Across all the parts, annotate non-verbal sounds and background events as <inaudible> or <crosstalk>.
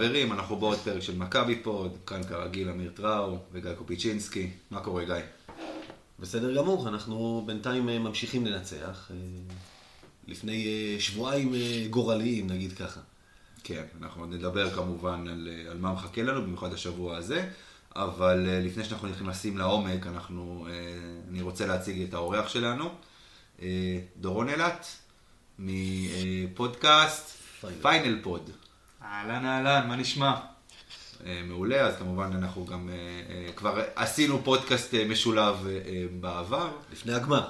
חברים, אנחנו בעוד פרק של מכבי פוד, כאן כרגיל אמיר טראו וגיא קופיצ'ינסקי. מה קורה גיא? בסדר גמור, אנחנו בינתיים אה, ממשיכים לנצח. אה, לפני אה, שבועיים גורליים, נגיד ככה. כן, אנחנו נדבר כמובן על, על מה מחכה לנו, במיוחד השבוע הזה, אבל לפני שאנחנו נכנסים לעומק, אנחנו, אני רוצה להציג את האורח שלנו, דורון אילת, מפודקאסט. פיינל פוד. אהלן אהלן, מה נשמע? אה, מעולה, אז כמובן אנחנו גם אה, אה, כבר עשינו פודקאסט משולב בעבר. לפני הגמר.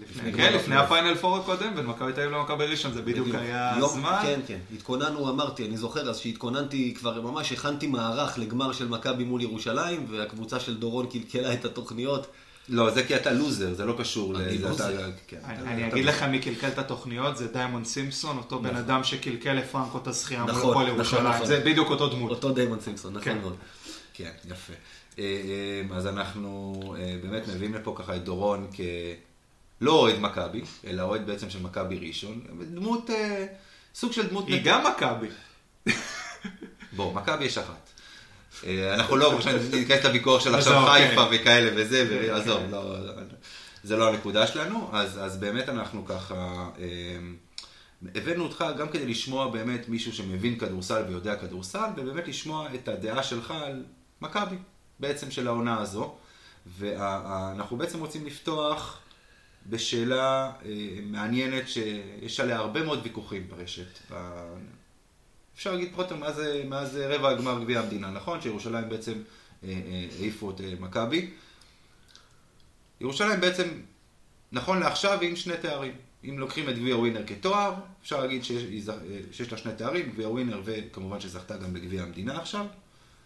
לפני, כן, לפני. הפיינל פור הקודם, בין מכבי תל אביב למכבי ראשון, זה בדיוק היה הזמן. כן, כן. התכוננו, אמרתי, אני זוכר אז שהתכוננתי, כבר ממש הכנתי מערך לגמר של מכבי מול ירושלים, והקבוצה של דורון קלקלה את התוכניות. לא, זה כי אתה לוזר, זה לא קשור לזה. אתה- כן, אני, אגיד לך מי קלקל את התוכניות, זה דיימון סימפסון, אותו בן אדם שקלקל לפרנקו את הזכייה מול נכון, הפועל נכון, ירושלים. נכון. זה בדיוק אותו דמות. אותו דיימון סימפסון, נכון כן. מאוד. כן, יפה. אה, אה, אז אנחנו אה, באמת מביאים לפה ככה את דורון כ... לא אוהד מכבי, אלא אוהד בעצם של מכבי ראשון. דמות, סוג של דמות... היא גם מכבי. בוא, מכבי יש אחת. אה, אנחנו לא עכשיו ניכנס לוויכוח של עכשיו עזוב, חיפה כן. וכאלה וזה, כן, ועזוב, כן. לא, זה לא הנקודה שלנו, אז, אז באמת אנחנו ככה, אה, הבאנו אותך גם כדי לשמוע באמת מישהו שמבין כדורסל ויודע כדורסל, ובאמת לשמוע את הדעה שלך על מכבי, בעצם של העונה הזו, ואנחנו בעצם רוצים לפתוח בשאלה אה, מעניינת שיש עליה הרבה מאוד ויכוחים ברשת. אפשר להגיד פחות או מאז, מאז רבע הגמר גביע המדינה, נכון? שירושלים בעצם אה, אה, העיפו את אה, מכבי. ירושלים בעצם, נכון לעכשיו, עם שני תארים. אם לוקחים את גביע ווינר כתואר, אפשר להגיד שיש, היא שיש לה שני תארים, גביע ווינר וכמובן שזכתה גם בגביע המדינה עכשיו.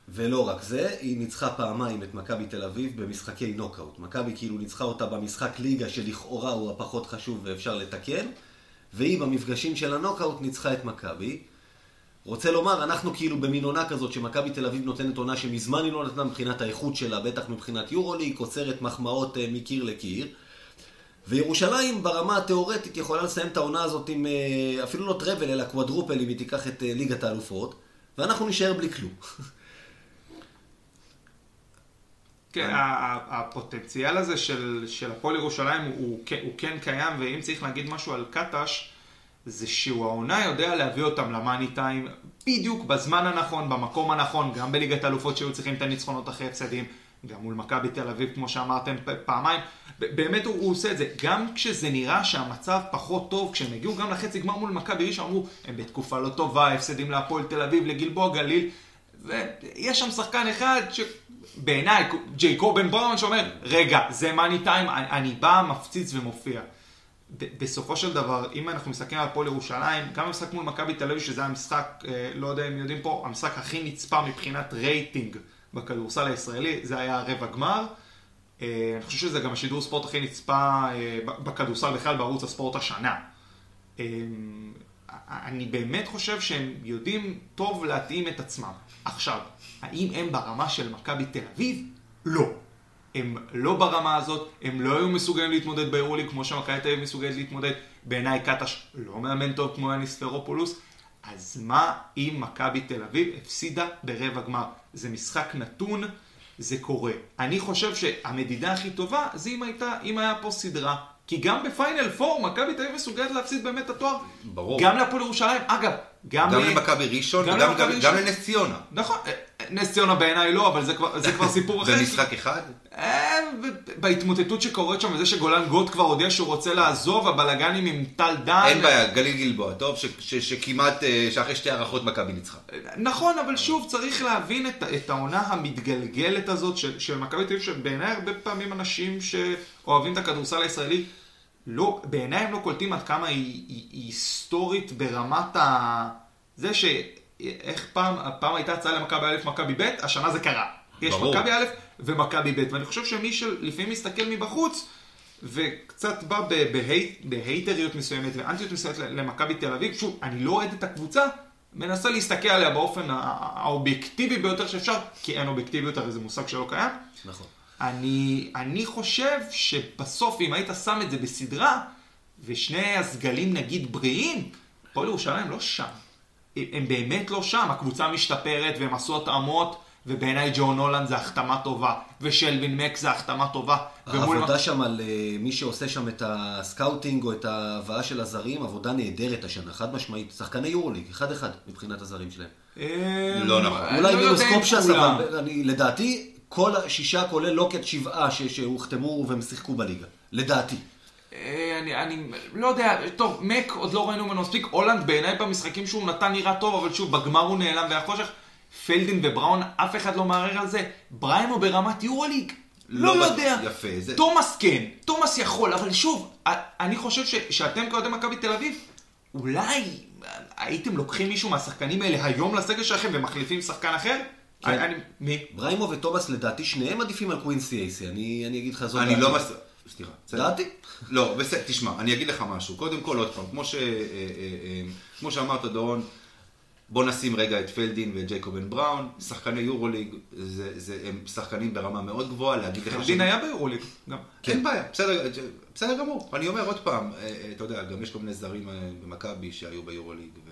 ולא רק זה, היא ניצחה פעמיים את מכבי תל אביב במשחקי נוקאוט. מכבי כאילו ניצחה אותה במשחק ליגה שלכאורה הוא הפחות חשוב ואפשר לתקן, והיא במפגשים של הנוקאוט ניצחה את מכבי. רוצה לומר, אנחנו כאילו במין עונה כזאת שמכבי תל אביב נותנת עונה שמזמן היא לא נתנה מבחינת האיכות שלה, בטח מבחינת יורוליג, קוצרת מחמאות אה, מקיר לקיר. וירושלים ברמה התיאורטית יכולה לסיים את העונה הזאת עם אה, אפילו לא טראבל אלא קוואדרופל אם היא תיקח את אה, ליגת האלופות, ואנחנו נישאר בלי כלום. <laughs> כן, הפוטנציאל הזה של, הפועל ירושלים הוא כן קיים, ואם צריך להגיד משהו על קטש, זה שהוא העונה יודע להביא אותם למאני טיים בדיוק בזמן הנכון, במקום הנכון, גם בליגת האלופות שהיו צריכים את הניצחונות אחרי הפסדים, גם מול מכבי תל אביב, כמו שאמרתם פעמיים. באמת הוא, הוא עושה את זה. גם כשזה נראה שהמצב פחות טוב, כשהם הגיעו גם לחצי גמר מול מכבי ראשון, אמרו, הם בתקופה לא טובה, הפסדים להפועל תל אביב, לגלבוע גליל, ויש שם שחקן אחד שבעיניי, ג'ייקוב בן בראון שאומר, רגע, זה מאני טיים, אני, אני בא, מפציץ ומופיע. בסופו של דבר, אם אנחנו מסתכלים על הפועל ירושלים, גם המשחק מול מכבי תל אביב, שזה המשחק, אה, לא יודע אם יודעים פה, המשחק הכי נצפה מבחינת רייטינג בכדורסל הישראלי, זה היה רבע גמר. אה, אני חושב שזה גם השידור ספורט הכי נצפה אה, בכדורסל בכלל בערוץ הספורט השנה. אני באמת חושב שהם יודעים טוב להתאים את עצמם. עכשיו, האם הם ברמה של מכבי תל אביב? לא. הם לא ברמה הזאת, הם לא היו מסוגלים להתמודד באירוליג כמו שמכבי תל אביב מסוגלת להתמודד. בעיניי קטש לא מאמן טוב כמו יאניס פרופולוס. אז מה אם מכבי תל אביב הפסידה ברבע גמר? זה משחק נתון, זה קורה. אני חושב שהמדידה הכי טובה זה אם הייתה, אם היה פה סדרה. כי גם בפיינל פור, מכבי תל אביב מסוגלת להפסיד באמת את התואר. ברור. גם להפועל ירושלים, אגב, גם, גם למכבי ראשון גם וגם ראשון. גם לנס ציונה. נכון, אה, נס ציונה בעיניי לא, אבל זה כבר, זה כבר <laughs> סיפור אחר. במשחק אחד? אה, בהתמוטטות שקורית שם, וזה שגולן גוט כבר הודיע שהוא רוצה לעזוב, הבלגנים עם טל דן. אין בעיה, גליל גלבוע, טוב, ש- ש- שכמעט, אה, שאחרי שתי הארכות מכבי ניצחה. נכון, אבל שוב, צריך להבין את, את העונה המתגלגלת הזאת של, של מכבי תל אביב, שבעיניי הרבה פעמים אנשים שאוהבים את הכדורסל הישראלי, לא, בעיניי הם לא קולטים עד כמה היא, היא, היא היסטורית ברמת ה... זה ש... איך פעם, פעם הייתה הצעה למכבי א', מכבי ב', השנה זה קרה. יש ברור. מכבי א' ומכבי ב', ואני חושב שמי שלפעמים מסתכל מבחוץ, וקצת בא בהי- בהייטריות מסוימת ואנטיות מסוימת למכבי תל אביב, שוב, אני לא אוהד את הקבוצה, מנסה להסתכל עליה באופן האובייקטיבי ביותר שאפשר, כי אין אובייקטיביות, הרי זה מושג שלא קיים. נכון. אני, אני חושב שבסוף, אם היית שם את זה בסדרה, ושני הסגלים נגיד בריאים, הפועל ירושלים לא שם. הם באמת לא שם, הקבוצה משתפרת והם עשו התאמות, ובעיניי ג'ון הולנד זה החתמה טובה, ושלווין מק זה החתמה טובה. העבודה שם על אה, מי שעושה שם את ה-scouting או את ההבאה של הזרים, עבודה נהדרת השנה, חד משמעית. שחקני יורוליג, אחד-אחד מבחינת הזרים שלהם. אה, לא נכון. אני אולי לא מינוס. אבל אני, לדעתי, כל השישה, כולל לוקט שבעה שהוחתמו והם שיחקו בליגה. לדעתי. אה, אני, אני לא יודע, טוב, מק עוד לא ראינו ממנו מספיק, הולנד בעיניי במשחקים שהוא נתן נראה טוב, אבל שוב, בגמר הוא נעלם והיה חושך. פלדין ובראון, אף אחד לא מערער על זה. בריימו ברמת יורוליג? לא, לא יודע. יפה, זה- תומאס כן, תומאס יכול, אבל שוב, אני חושב ש, שאתם כאוהדי מכבי תל אביב, אולי הייתם לוקחים מישהו מהשחקנים האלה היום לסגל שלכם ומחליפים שחקן אחר? כן. אני, אני, מי? בריימו ותומאס, לדעתי, שניהם עדיפים על קווינסי אייסי. אני, אני אגיד לך זאת. אני דעתי. לא מס... סליחה. בסדר? דעתי? לא, בסדר, תשמע, אני אגיד לך משהו. קודם כל, עוד פעם, כמו, ש... אה, אה, אה, כמו שאמרת, דורון, בוא נשים רגע את פלדין ואת ג'ייקובן בראון, שחקני יורוליג, זה, זה, הם שחקנים ברמה מאוד גבוהה, להגיד לך... פלדין היה ביורוליג גם. אין בעיה, בסדר, בסדר גמור. אני אומר עוד פעם, אתה יודע, גם יש כל מיני זרים במכבי שהיו ביורוליג, ו...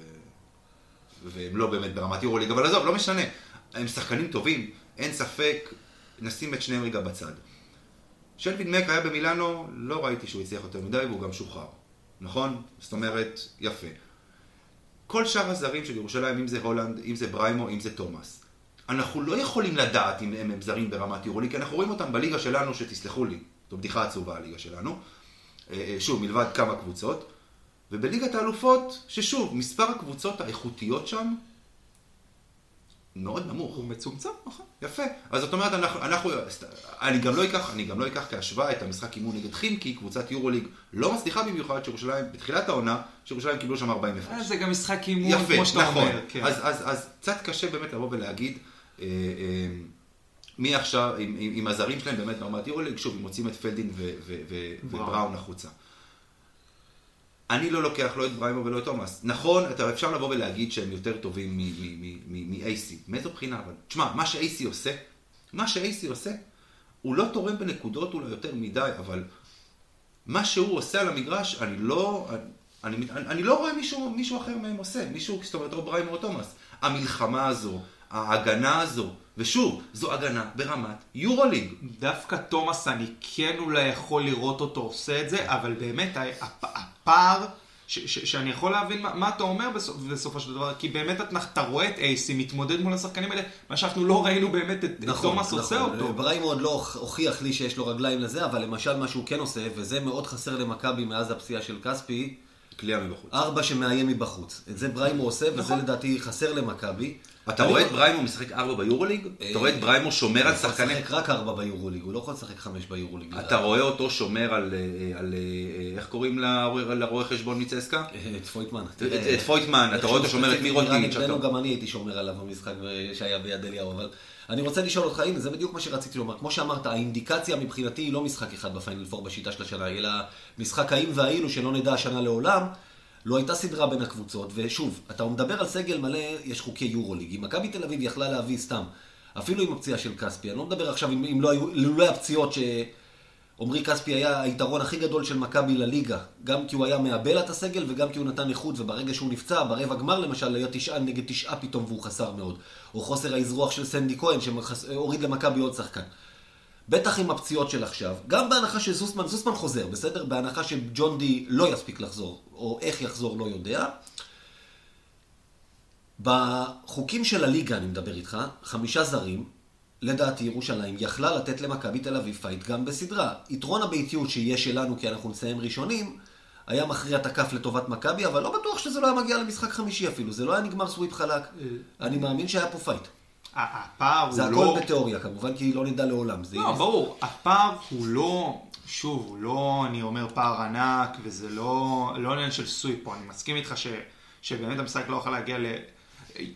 והם לא באמת ברמת יורוליג, אבל עזוב, לא משנה. הם שחקנים טובים, אין ספק, נשים את שניהם רגע בצד. שלווין מק היה במילאנו, לא ראיתי שהוא הצליח יותר מדי, והוא גם שוחרר. נכון? זאת אומרת, יפה. כל שאר הזרים של ירושלים, אם זה הולנד, אם זה בריימו, אם זה תומאס. אנחנו לא יכולים לדעת אם הם, הם זרים ברמת יורוליג, כי אנחנו רואים אותם בליגה שלנו, שתסלחו לי, זו בדיחה עצובה הליגה שלנו. אה, אה, שוב, מלבד כמה קבוצות. ובליגת האלופות, ששוב, מספר הקבוצות האיכותיות שם מאוד נמוך. הוא מצומצם, נכון. יפה. אז זאת אומרת, אנחנו, אנחנו, אני גם לא אקח, אני גם לא אקח כהשוואה את המשחק אימון נגד חימקי, קבוצת יורוליג לא מצליחה במיוחד שירושלים, בתחילת העונה, שירושלים קיבלו שם 40 אה, הפרש. זה גם משחק אימון, יפה, כמו שאתה נכון. אומר. כן. אז, אז, אז קצת קשה באמת לבוא ולהגיד, אה, אה, מי עכשיו, עם, עם, עם הזרים שלהם באמת ברמת יורוליג, שוב, אם מוצאים את פלדין ו, ו, ו, בראון. ובראון החוצה. אני לא לוקח לא את בריימו ולא את תומאס. נכון, אתה, אפשר לבוא ולהגיד שהם יותר טובים מ-AC. מאיזו בחינה אבל? תשמע, מה ש-AC עושה, מה ש-AC עושה, הוא לא תורם בנקודות אולי יותר מדי, אבל מה שהוא עושה על המגרש, אני לא, אני, אני, אני לא רואה מישהו, מישהו אחר מהם עושה. מישהו, זאת אומרת, או בריימו או תומאס. המלחמה הזו, ההגנה הזו, ושוב, זו הגנה ברמת יורוליג. דווקא תומאס, אני כן אולי יכול לראות אותו עושה את זה, אבל באמת הפ- הפער, ש- ש- שאני יכול להבין מה, מה אתה אומר בסופ, בסופו של דבר, כי באמת אתה, אתה רואה את אייסי מתמודד מול השחקנים האלה, מה שאנחנו לא ראינו באמת את, את תומאס עושה אותו. בריימו עוד לא הוכיח לי שיש לו רגליים לזה, אבל למשל מה שהוא כן עושה, וזה מאוד חסר למכבי מאז הפציעה של כספי, כליאה מבחוץ. ארבע שמאיים מבחוץ. את זה בריימו עושה, וזה נכון. לדעתי חסר למכבי. אתה אני- רואה את בריימו משחק ארבע ביורוליג? אתה רואה את בריימו שומר על הוא יכול. לשחק רק ארבע ביורוליג, הוא לא יכול לשחק חמש ביורוליג. אתה רואה אותו שומר על, אה, אה, איך קוראים לרואה חשבון מצסקה? אה, את פויטמן. את- פויטמן, אתה רואה אותו שומר את מירוטיץ'. נגדנו אתה- גם אני הייתי שומר עליו במשחק שהיה ביד אליהו, אבל אני רוצה לשאול אותך, הנה, זה בדיוק מה שרציתי לומר. כמו שאמרת, האינדיקציה מבחינתי היא לא משחק אחד בפיינל פור בשיטה של השנה, אלא משחק האם והיינו שלא נדע השנה לעולם. לא הייתה סדרה בין הקבוצות, ושוב, אתה מדבר על סגל מלא, יש חוקי יורוליג. אם מכבי תל אביב יכלה להביא סתם, אפילו עם הפציעה של כספי, אני לא מדבר עכשיו אם, אם לא היו, לולא הפציעות שעמרי כספי היה היתרון הכי גדול של מכבי לליגה, גם כי הוא היה מעבה את הסגל וגם כי הוא נתן איכות, וברגע שהוא נפצע, ברבע גמר למשל, היה תשעה נגד תשעה פתאום והוא חסר מאוד. או חוסר האזרוח של סנדי כהן, שהוריד למכבי עוד שחקן. בטח עם הפציעות של עכשיו, גם בהנחה שזוסמן, זוסמן חוזר, בסדר? בהנחה שג'ון די לא יספיק לחזור, או איך יחזור לא יודע. בחוקים של הליגה, אני מדבר איתך, חמישה זרים, לדעתי ירושלים יכלה לתת למכבי תל אביב fight גם בסדרה. יתרון הביתיות שיהיה שלנו כי אנחנו נסיים ראשונים, היה מכריע את הכף לטובת מכבי, אבל לא בטוח שזה לא היה מגיע למשחק חמישי אפילו, זה לא היה נגמר sweep חלק. אני מאמין שהיה פה fight. הפער הוא זה לא... הכל בתיאוריה כמובן, כי לא נדע לעולם. זה לא, ברור, הפער הוא לא, שוב, הוא לא, אני אומר, פער ענק, וזה לא, לא עניין של sweep פה, אני מסכים איתך ש, שבאמת המשחק לא יכול להגיע ל...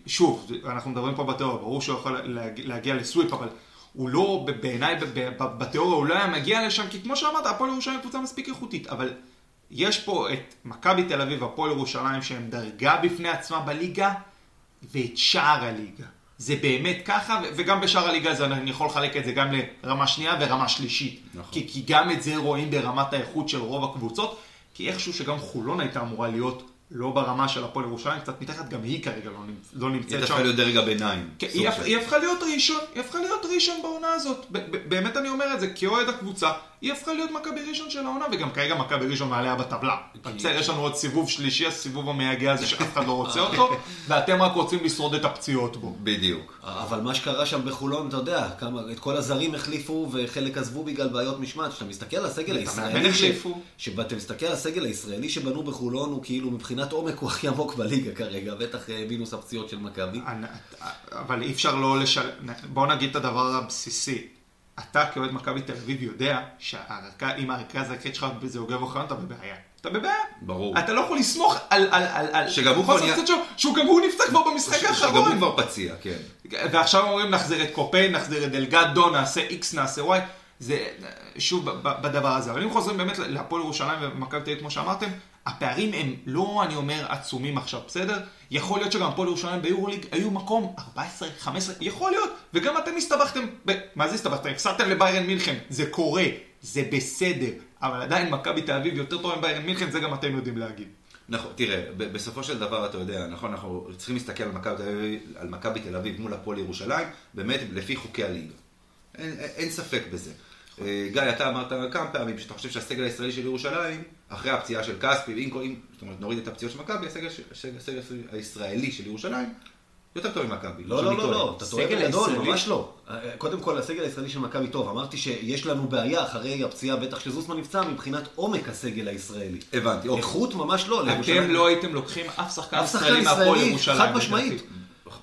שוב, אנחנו מדברים פה בתיאוריה, ברור שהוא יכול להגיע, ל sweep, אבל הוא לא, בעיניי, בתיאוריה הוא לא היה מגיע לשם, כי כמו שאמרת, הפועל ירושלים קבוצה מספיק איכותית, אבל יש פה את מכבי תל אביב, הפועל ירושלים, שהם דרגה בפני עצמה בליגה, ואת שאר הליגה. זה באמת ככה, וגם בשאר הליגה הזה אני יכול לחלק את זה גם לרמה שנייה ורמה שלישית. נכון. כי, כי גם את זה רואים ברמת האיכות של רוב הקבוצות, כי איכשהו שגם חולון הייתה אמורה להיות לא ברמה של הפועל ירושלים, קצת מתחת, גם היא כרגע לא, נמצ- לא היא נמצאת שם. להיות דרג הביניים. כן, היא, הפ- היא הפכה להיות ראשון, היא הפכה להיות ראשון בעונה הזאת. באמת אני אומר את זה, כאוהד הקבוצה, היא הפכה להיות מכבי ראשון של העונה, וגם כרגע מכבי ראשון מעליה בטבלה. בסדר, יש לנו עוד סיבוב שלישי, הסיבוב המייגע הזה שאף אחד לא רוצה <laughs> אותו, ואתם רק רוצים לשרוד את הפציעות בו. בדיוק. אבל מה שקרה שם בחולון, אתה יודע, כמה, את כל הזרים החליפו וחלק עזבו בגלל בעיות משמעת. כשאתה מסתכל על הסגל הישראלי, ש- החליפו. שאתה מסתכל על הסגל הישראלי שבנו בחולון, הוא כאילו מבחינת עומק הוא הכי עמוק בליגה כרגע, בטח אה, מינוס הפציעות של מכבי. אבל אי אפשר לא לשלם, בוא נגיד את הדבר הבסיסי. אתה כאוהד מכבי תל אביב יודע שאם הרכז הקט שלך זה יוגב אוחיון, אתה בבעיה. אתה בבעיה. ברור. אתה לא יכול לסמוך על... על, על, על שגם הוא כבר נהיה- שהוא גם הוא נפצע כבר במשחק שגם האחרון. הוא כבר פציע, כן. ועכשיו אומרים נחזיר את קופיין, נחזיר את דלגדו, נעשה איקס, נעשה וואי. זה שוב בדבר הזה. אבל אם חוזרים באמת להפועל ירושלים ומכבי תל אביב, כמו שאמרתם, הפערים הם לא, אני אומר, עצומים עכשיו, בסדר? יכול להיות שגם הפועל ירושלים ביורוליג היו מקום 14, 15, יכול להיות, וגם אתם הסתבכתם, ב... מה זה הסתבכתם? הפסדתם לביירן מינכן, זה קורה, זה בסדר, אבל עדיין מכבי תל אביב יותר טוב מביירן מינכן, זה גם אתם יודעים להגיד. נכון, תראה, בסופו של דבר, אתה יודע, נכון, אנחנו צריכים להסתכל על מכבי תל אביב, מול הפועל ירושלים, באמת לפי חוקי הליגה. אין- אין ספק בזה. אה, גיא, אתה אמרת כמה פעמים שאתה חושב שהסגל הישראלי של ירושלים, אחרי הפציעה של כספי, אם, אם זאת אומרת, נוריד את הפציעות של מכבי, הסגל, הסגל, הסגל הישראלי של ירושלים יותר טוב ממכבי. לא, לא, לא. לא, אתה טועה בגדול? ממש לא. קודם כל, הסגל הישראלי של מכבי טוב. אמרתי שיש לנו בעיה אחרי הפציעה, בטח שזוסמן נפצע, מבחינת עומק הסגל הישראלי. הבנתי, אוקיי. איכות ממש לא. אתם לירושלים. לא הייתם לוקחים אף שחקן אף שחקן ישראלי מהפועל ירושלים. חד משמעית.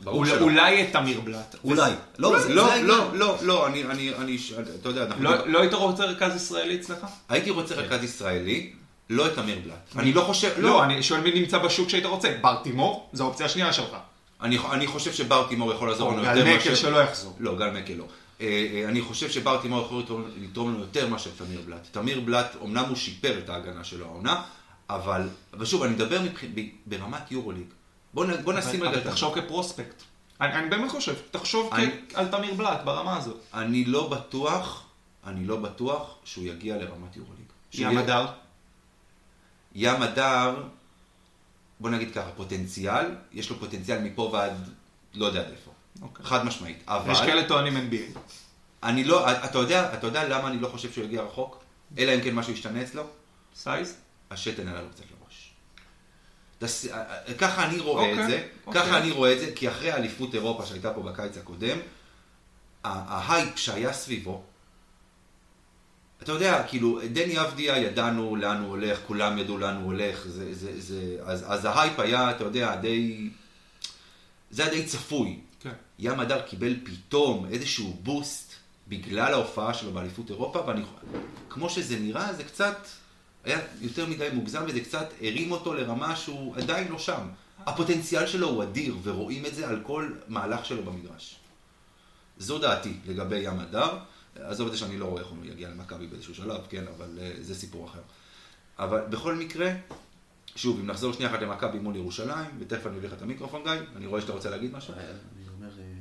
אולי-. אולי את תמיר בלאט. אולי. לא, זה- לא, העניין. לא, לא, לא, אני, אני, אני, אתה יודע, אנחנו... לא לא היית רוצה רכז ישראלי אצלך? הייתי רוצה רכז ישראלי, לא את אמיר בלאט. אני לא חושב, לא, אני שואל מי נמצא בשוק שהיית רוצה. בר תימור, זו האופציה השנייה שלך. אני, אני חושב שבר תימור יכול לעזור לנו גל יותר מקל שלא יחזור. לא, גל מקל לא. אה, אה, אני חושב שבר תימור יכול לתרום, לנו יותר מאשר תמיר בלאט. תמיר בלאט, אמנם הוא שיפר את ההגנה שלו העונה, אבל, אבל שוב, אני מדבר ברמת יורוליג. בוא, נ... בוא נשים רגע תחשוב כפרוספקט. אני אני באמת חושב, תחשוב אני- על תמיר בלאט ברמה הזאת. אני לא בטוח, אני לא בטוח שהוא יגיע לרמת יורוליג. ים יהיה- הדר. ים הדר, בוא נגיד ככה, פוטנציאל, יש לו פוטנציאל מפה ועד לא יודע איפה. אוקיי. חד משמעית. אבל... יש כאלה טוענים NBA. אני לא, אתה יודע, אתה יודע למה אני לא חושב שהוא יגיע רחוק? אלא אם כן משהו ישתנה אצלו? סייז? השתן קצת לראש. תס... ככה אני רואה אוקיי, את זה, אוקיי. ככה אני רואה את זה, כי אחרי האליפות אירופה שהייתה פה בקיץ הקודם, ההייפ שהיה סביבו, אתה יודע, כאילו, דני אבדיה ידענו לאן הוא הולך, כולם ידעו לאן הוא הולך, זה, זה, זה, אז, אז ההייפ היה, אתה יודע, די, זה היה די צפוי. כן. ים מדר קיבל פתאום איזשהו boost בגלל ההופעה שלו באליפות אירופה, ואני, כמו שזה נראה, זה קצת היה יותר מדי מוגזם, וזה קצת הרים אותו לרמה שהוא עדיין לא שם. הפוטנציאל שלו הוא אדיר, ורואים את זה על כל מהלך שלו במגרש. זו דעתי לגבי ים הדר. עזוב את זה שאני לא רואה איך הוא יגיע למכבי באיזשהו שלב, כן, אבל אה, זה סיפור אחר. אבל בכל מקרה, שוב, אם נחזור שנייה אחת למכבי מול ירושלים, ותכף אני אביא לך את המיקרופון, גיא, אני רואה שאתה רוצה להגיד משהו.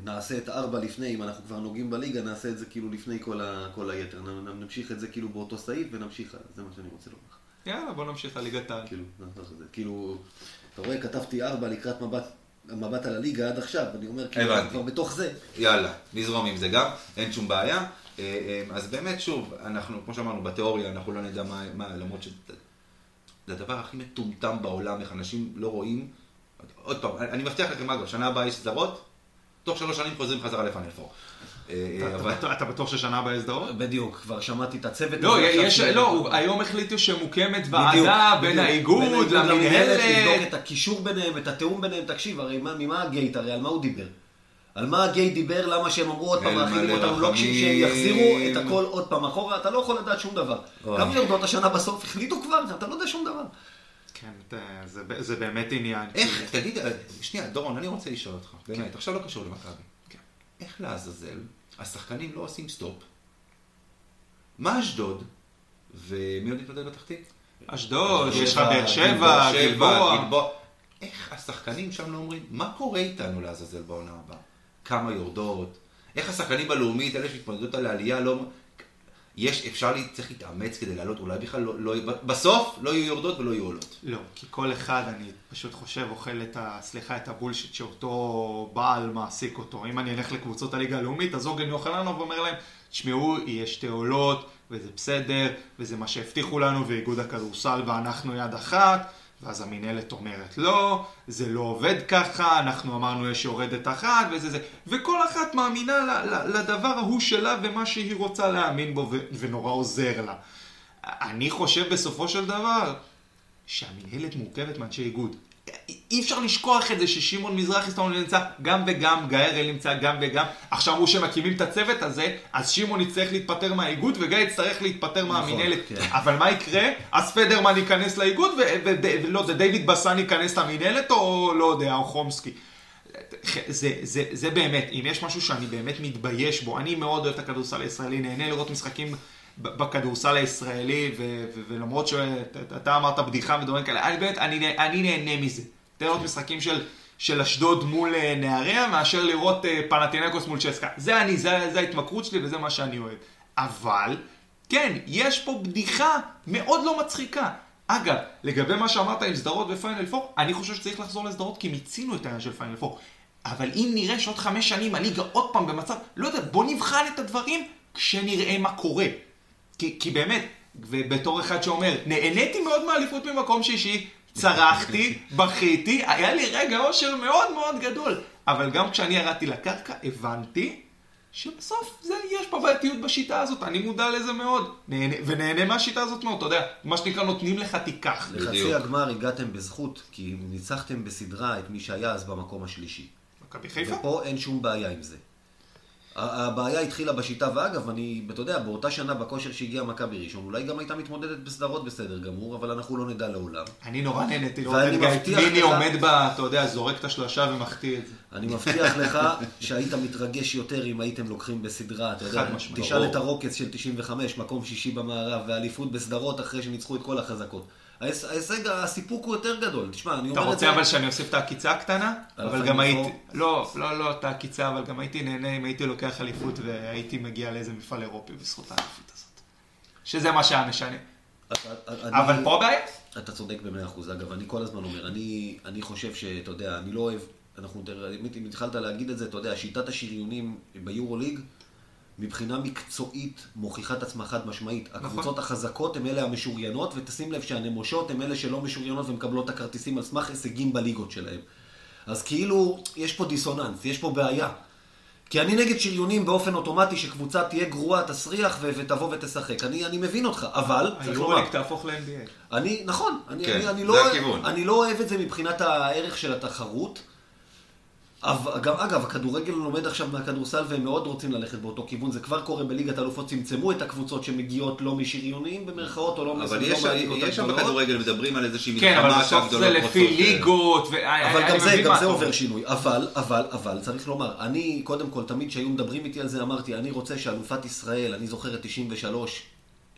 נעשה את ארבע לפני, אם אנחנו כבר נוגעים בליגה, נעשה את זה כאילו לפני כל, ה, כל היתר. נמשיך את זה כאילו באותו סעיף ונמשיך הלאה, זה מה שאני רוצה לומר. יאללה, בוא נמשיך לליגת העל. כאילו, נעשה את זה. כאילו, אתה רואה, כתבתי ארבע לקראת מבט, מבט על הליגה עד עכשיו, אני אומר, כאילו. אנחנו כבר בתוך זה. יאללה, נזרום עם זה גם, אין שום בעיה. אה, אה, אז באמת, שוב, אנחנו, כמו שאמרנו, בתיאוריה אנחנו לא נדע מה, מה למרות שזה הדבר הכי מטומטם בעולם, איך אנשים לא רואים. עוד פעם, אני מבטיח לכם, אגב, שנה הבאה יש זרות, תוך שלוש שנים חוזרים חזרה לפאנל פור. אה, אה, אתה- אבל- אתה- אתה בטוח ששנה הבאה יש סדרות? בדיוק, כבר שמעתי את הצוות לא, יש, לא, היום החליטו שמוקמת ועדה בין. האיגוד בין לבדוק למנהלת. את הקישור ביניהם, את התיאום ביניהם. תקשיב, הרי מה- ממה הגייט? הרי על מה הוא דיבר? על מה הגייט דיבר? למה שהם אמרו עוד פעם, מאכילים אותנו, לא. כשהם יחזירו את הכל עוד פעם אחורה, אתה לא יכול לדעת שום דבר. כמה יורדות השנה בסוף החליטו כבר, אתה לא יודע שום דבר. כן, זה- זה באמת עניין. איך, תגיד, אה, שנייה, דורון, אני רוצה לשאול אותך, באמת, עכשיו לא קשור למכבי. כן. איך לעזאזל השחקנים לא עושים סטופ? מה אשדוד? ומי עוד מתמודד בתחתית? אשדוד, יש לך באר שבע, גלבוע. גלבוע. איך השחקנים שם לא אומרים, מה קורה איתנו לעזאזל בעונה הבאה? כמה יורדות? איך השחקנים בלאומית, אלה שמתמודדות על העלייה, לא... יש, אפשר, צריך להתאמץ כדי לעלות, אולי בכלל לא, לא, בסוף לא יהיו יורדות ולא יהיו עולות. לא, כי כל אחד, אני פשוט חושב, אוכל את ה... סליחה, את הבולשיט שאותו בעל מעסיק אותו. אם אני אלך לקבוצות הליגה הלאומית, אז אורגן יוחננוב אומר להם, תשמעו, יש שתי עולות, וזה בסדר, וזה מה שהבטיחו לנו, ואיגוד הכדורסל ואנחנו יד אחת, ואז המינהלת אומרת, לא, זה לא עובד ככה, אנחנו אמרנו יש יורדת אחת, וזה זה. וכל אחת מאמינה לדבר ההוא שלה ומה שהיא רוצה להאמין בו, ונורא עוזר לה. אני חושב בסופו של דבר, שהמנהלת מורכבת מאנשי איגוד. אי אפשר לשכוח את זה ששמעון מזרחי סתם נמצא גם וגם, גיא הראל נמצא גם וגם. עכשיו אמרו שמקימים את הצוות הזה, אז שמעון יצטרך להתפטר מהאיגוד וגיא יצטרך להתפטר מהמנהלת. כן. אבל מה יקרה? אז פדרמן ייכנס לאיגוד ולא יודע, דיוויד בסן ייכנס למנהלת או לא יודע, או חומסקי. זה, זה, זה באמת, אם יש משהו שאני באמת מתבייש בו, אני מאוד אוהב את הכדורסל הישראלי, נהנה לראות משחקים בכדורסל הישראלי, ו- ו- ולמרות שאתה אמרת בדיחה ודברים כאלה, אני באמת, אני, אני נהנה מזה. תן לראות משחקים של, של אשדוד מול אה, נהריה, מאשר לראות אה, פנאתינייקוס מול צ'סקה. זה אני, זה, זה ההתמכרות שלי וזה מה שאני אוהב. אבל, כן, יש פה בדיחה מאוד לא מצחיקה. אגב, לגבי מה שאמרת עם סדרות ופיינל פור, אני חושב שצריך לחזור לסדרות כי מיצינו את העניין של פיינל פור. אבל אם נראה שעוד חמש שנים הליגה עוד פעם במצב, לא יודע, בוא נבחן את הדברים כשנראה מה קורה. כי, כי באמת, ובתור אחד שאומר, נהניתי מאוד מהאליפות ממקום שישי, צרחתי, בכיתי, היה לי רגע אושר מאוד מאוד גדול. אבל גם כשאני ירדתי לקרקע, הבנתי שבסוף זה, יש פה בעייתיות בשיטה הזאת, אני מודע לזה מאוד. נהנה, ונהנה מהשיטה הזאת מאוד, אתה יודע, מה שנקרא נותנים לך תיקח. בדיוק. לחצי הגמר הגעתם בזכות, כי ניצחתם בסדרה את מי שהיה אז במקום השלישי. מכבי חיפה? ופה אין שום בעיה עם זה. הבעיה התחילה בשיטה, ואגב, אני, אתה יודע, באותה שנה בכושר שהגיעה מכבי ראשון, אולי גם הייתה מתמודדת בסדרות בסדר גמור, אבל אנחנו לא נדע לעולם. אני נורא נהניתי לראות את גיא פניני עומד ב... אתה יודע, זורק את השלושה ומחטיא את זה. אני מבטיח לך שהיית מתרגש יותר אם הייתם לוקחים בסדרה, אתה יודע. תשאל. את הרוקץ של 95, מקום שישי במערב, ואליפות בסדרות אחרי שניצחו את כל החזקות. ההיש- ההישג, הסיפוק הוא יותר גדול. תשמע, אני אתה אומר את זה... רוצה אבל שאני אוסיף את העקיצה הקטנה? אבל גם הייתי... לא, לא, לא את העקיצה, אבל גם הייתי נהנה אם הייתי לוקח אליפות והייתי מגיע לאיזה מפעל אירופי בזכות האליפות הזאת. שזה מה שהיה משנה. אתה- אבל פה הבעיה? אתה צודק במאה אחוז. אגב, אני כל הזמן אומר, אני, אני חושב שאתה יודע, אני לא אוהב, אנחנו, אם התחלת להגיד את זה, אתה יודע, שיטת השריונים ביורוליג, מבחינה מקצועית, מוכיחה את עצמה חד משמעית. נכון. הקבוצות החזקות הן אלה המשוריינות, ותשים לב שהנמושות הן אלה שלא משוריינות ומקבלות את הכרטיסים על סמך הישגים בליגות שלהם. אז כאילו, יש פה דיסוננס, יש פה בעיה. כי אני נגד שריונים באופן אוטומטי שקבוצה תהיה גרועה, תסריח ו- ותבוא ותשחק. אני, אני מבין אותך, אבל, היורוליג תהפוך ל-NBA. אני, נכון, אני, כן, אני, אני, זה לא, הכיוון. אני לא אוהב את זה מבחינת הערך של התחרות. אבל, גם, אגב, הכדורגל לומד עכשיו מהכדורסל והם מאוד רוצים ללכת באותו כיוון. זה כבר קורה בליגת האלופות, צמצמו את הקבוצות שמגיעות לא משריונים במרכאות, או לא, אבל לא יש, מהליגות יש שם. בכדורגל, מדברים על איזושהי כן, אבל מלחמה בסוף שהגדולות זה לפי רוצות, אה, ליגות, ו... אבל אני גם זה, גם זה עובר. שינוי. אבל, אבל, אבל, צריך לומר, אני, קודם כל, תמיד כשהיו מדברים איתי על זה, אמרתי, אני רוצה שאלופת ישראל, אני זוכר את 93,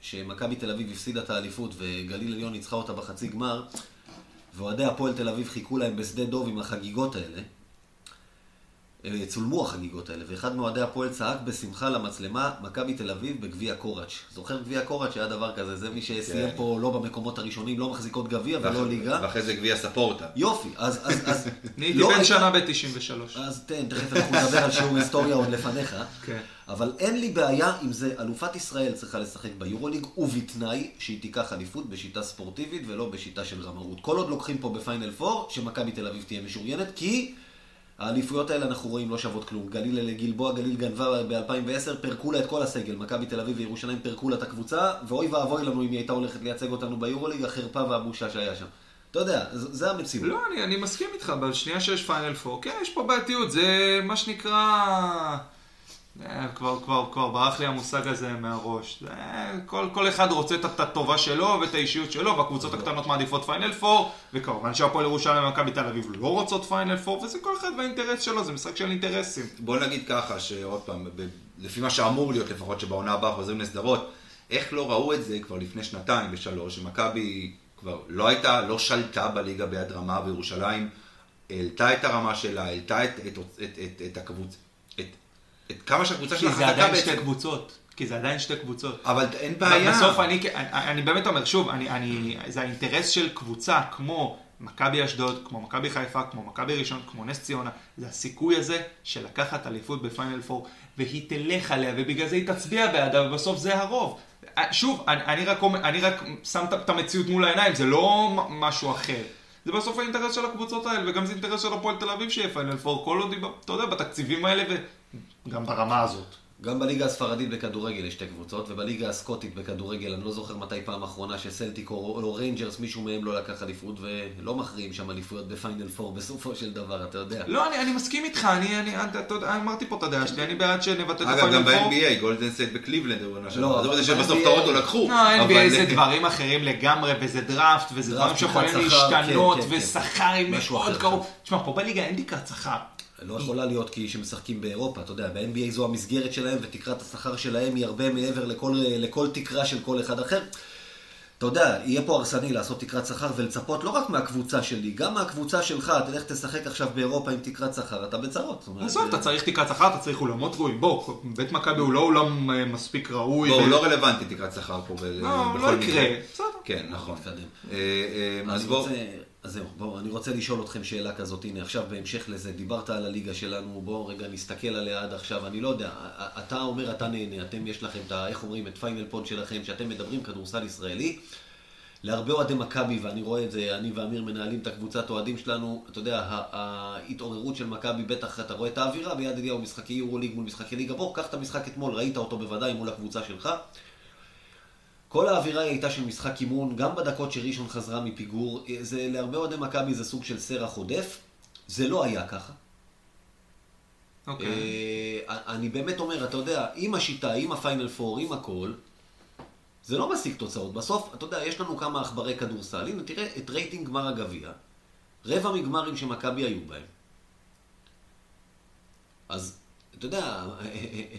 שמכבי תל אביב הפסידה את האליפות וגליל עליון ניצחה אותה בחצי גמר, ואוהדי הפועל תל אביב חיכו להם בשדה דוב עם החגיגות האלה. אה, צולמו החגיגות האלה, ואחד מאוהדי הפועל צעק בשמחה למצלמה, מכבי תל אביב בגביע קוראץ'. זוכר גביע קוראץ' שהיה דבר כזה, זה מי שסיים כן. פה לא במקומות הראשונים, לא מחזיקות גביע ולא ליגה. ואחרי זה גביע ספורטה. יופי, אז, אז, אז, <laughs> אני הייתי לא בן הייתה- שנה ב-93. אז תן, תכף אנחנו נדבר על שיעור היסטוריה עוד לפניך. כן. אבל אין לי בעיה עם זה, אלופת ישראל צריכה לשחק ביורוליג, ובתנאי שהיא תיקח אליפות בשיטה ספורטיבית ולא בשיטה של רמאות. כל עוד לוקחים פה בפיינל פור, שמכבי תל אביב תהיה משוריינת, כי האליפויות האלה אנחנו רואים לא שוות כלום. גליל גלבוע, גליל גנבה ב-2010, פירקו לה את כל הסגל. מכבי תל אביב וירושלים פירקו לה את הקבוצה, ואוי ואבוי לנו אם היא הייתה הולכת לייצג אותנו ביורוליג, החרפה והבושה שהיה שם. אתה יודע, זה המציאות. לא, אני, אני מסכים איתך, בשנייה שיש פיינל פור, כן, יש פה בעייתיות, זה מה שנקרא... אה, כבר, כבר, כבר ברח לי המושג הזה מהראש. זה, כל, כל אחד רוצה את הטובה שלו ואת האישיות שלו, והקבוצות הקטנות מעדיפות פיינל פור, וכמובן שהפועל ירושלים ומכבי תל אביב לא רוצות פיינל פור, וזה כל אחד והאינטרס שלו, זה משחק של אינטרסים. בוא נגיד ככה, שעוד פעם, ב- לפי מה שאמור להיות לפחות, שבעונה הבאה חוזרים לסדרות, איך לא ראו את זה כבר לפני שנתיים ושלוש, שמכבי כבר לא הייתה, לא שלטה בליגה ביד רמה וירושלים, העלתה את הרמה שלה, העלתה את, את, את, את, את הקבוצה, את, את כמה שהקבוצה שלה כי זה חזקה עדיין שתי בעצם. קבוצות. כי זה עדיין שתי קבוצות. אבל אין בעיה. בסוף אני, אני, אני באמת אומר, שוב, אני, אני, זה האינטרס של קבוצה כמו מכבי אשדוד, כמו מכבי חיפה, כמו מכבי ראשון, כמו נס ציונה, זה הסיכוי הזה של לקחת אליפות בפיינל פור, והיא תלך עליה, ובגלל זה היא תצביע בעדה, ובסוף זה הרוב. שוב, אני, אני, רק, אני רק שם את המציאות מול העיניים, זה לא משהו אחר. זה בסוף האינטרס של הקבוצות האלה, וגם זה אינטרס של הפועל תל אביב שיהיה פיינל פור, כל עוד, אתה יודע, בתקציבים האלה וגם ברמה הזאת. גם בליגה הספרדית בכדורגל יש שתי קבוצות, ובליגה הסקוטית בכדורגל, אני לא זוכר מתי פעם אחרונה שסלטיק או, או ריינג'רס, מישהו מהם לא לקח אליפות, ולא מכריעים שם אליפויות בפיינל פור <laughs> בסופו של דבר, אתה יודע. לא, אני, אני מסכים איתך, אני, אני, אני, אתה יודע, אמרתי פה את הדעה שלי, אני בעד שנבטל את הפיינל פור. אגב, גם ב-NBA, גולדן סטייט בקליבלנד, לא, זה שבסוף טורונטו לקחו. לא, NBA זה דברים אחרים לגמרי, וזה דראפט, וזה דברים שיכולים להשתנות, כן, כן, ושכר עם מאוד קרוב. תשמע, פה בליגה אין שכר. לא יכולה להיות כי שמשחקים באירופה, אתה יודע, ב-NBA זו המסגרת שלהם ותקרת השכר שלהם היא הרבה מעבר לכל, לכל תקרה של כל אחד אחר. אתה יודע, יהיה פה הרסני לעשות תקרת שכר ולצפות לא רק מהקבוצה שלי, גם מהקבוצה שלך, תלך תשחק עכשיו באירופה עם תקרת שכר, אתה בצרות. עזוב, אתה צריך תקרת שכר, אתה צריך אולמות ראויים. בוא, בית מכבי הוא לא אולם אה, מספיק ראוי. לא, הוא לא רלוונטי תקרת שכר פה לא, לא יקרה. כן, נכון. אה, אה, אז בוא... אז זהו, בואו, אני רוצה לשאול אתכם שאלה כזאת, הנה עכשיו בהמשך לזה, דיברת על הליגה שלנו, בואו רגע נסתכל עליה עד עכשיו, אני לא יודע, אתה אומר, אתה נהנה, אתם יש לכם את ה... איך אומרים, את פיינל פונט שלכם, שאתם מדברים כדורסל ישראלי, להרבה אוהדי מכבי, ואני רואה את זה, אני ואמיר מנהלים את הקבוצת אוהדים שלנו, אתה יודע, ההתעוררות של מכבי, בטח אתה רואה את האווירה ביד אליהו, משחקי יורו ליג מול משחקי ליגה, בוא, קח את המשחק אתמול, ראית אותו בוודאי מול הקבוצה שלך. כל האווירה הייתה של משחק אימון, גם בדקות שראשון חזרה מפיגור. זה, להרבה אוהדי מכבי זה סוג של סרח עודף. זה לא היה ככה. אוקיי. אה, אני באמת אומר, אתה יודע, עם השיטה, עם הפיינל פור, עם הכל, זה לא משיג תוצאות. בסוף, אתה יודע, יש לנו כמה עכברי כדורסל. הנה, תראה את רייטינג גמר הגביע. רבע מהגמרים שמכבי היו בהם. אז, אתה יודע, אה, אה,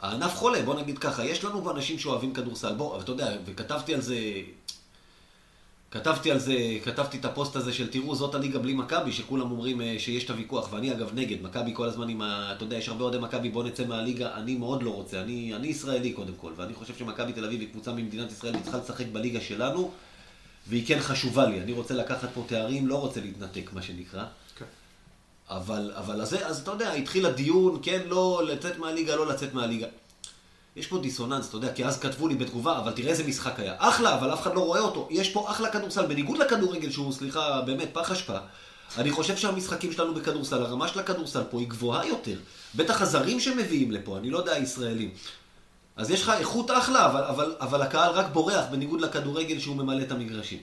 הענף חולה, בוא נגיד ככה, יש לנו אנשים שאוהבים כדורסל, בוא, אתה יודע, וכתבתי על זה, כתבתי על זה, כתבתי את הפוסט הזה של תראו, זאת הליגה בלי מכבי, שכולם אומרים אה, שיש את הוויכוח, ואני אגב נגד, מכבי כל הזמן עם ה... אתה יודע, יש הרבה אוהדי מכבי, בוא נצא מהליגה, אני מאוד לא רוצה, אני, אני ישראלי קודם כל, ואני חושב שמכבי תל אביב היא קבוצה ממדינת ישראל, היא צריכה לשחק בליגה שלנו, והיא כן חשובה לי, אני רוצה לקחת פה תארים, לא רוצה להתנתק, מה שנקרא. אבל, אבל אז, אז אתה יודע, התחיל הדיון, כן, לא לצאת מהליגה, לא לצאת מהליגה. יש פה דיסוננס, אתה יודע, כי אז כתבו לי בתגובה, אבל תראה איזה משחק היה. אחלה, אבל אף אחד לא רואה אותו. יש פה אחלה כדורסל, בניגוד לכדורגל שהוא, סליחה, באמת, פח אשפה. אני חושב שהמשחקים שלנו בכדורסל, הרמה של הכדורסל פה היא גבוהה יותר. בטח הזרים שמביאים לפה, אני לא יודע, הישראלים. אז יש לך איכות אחלה, אבל, אבל, אבל הקהל רק בורח, בניגוד לכדורגל שהוא ממלא את המגרשים.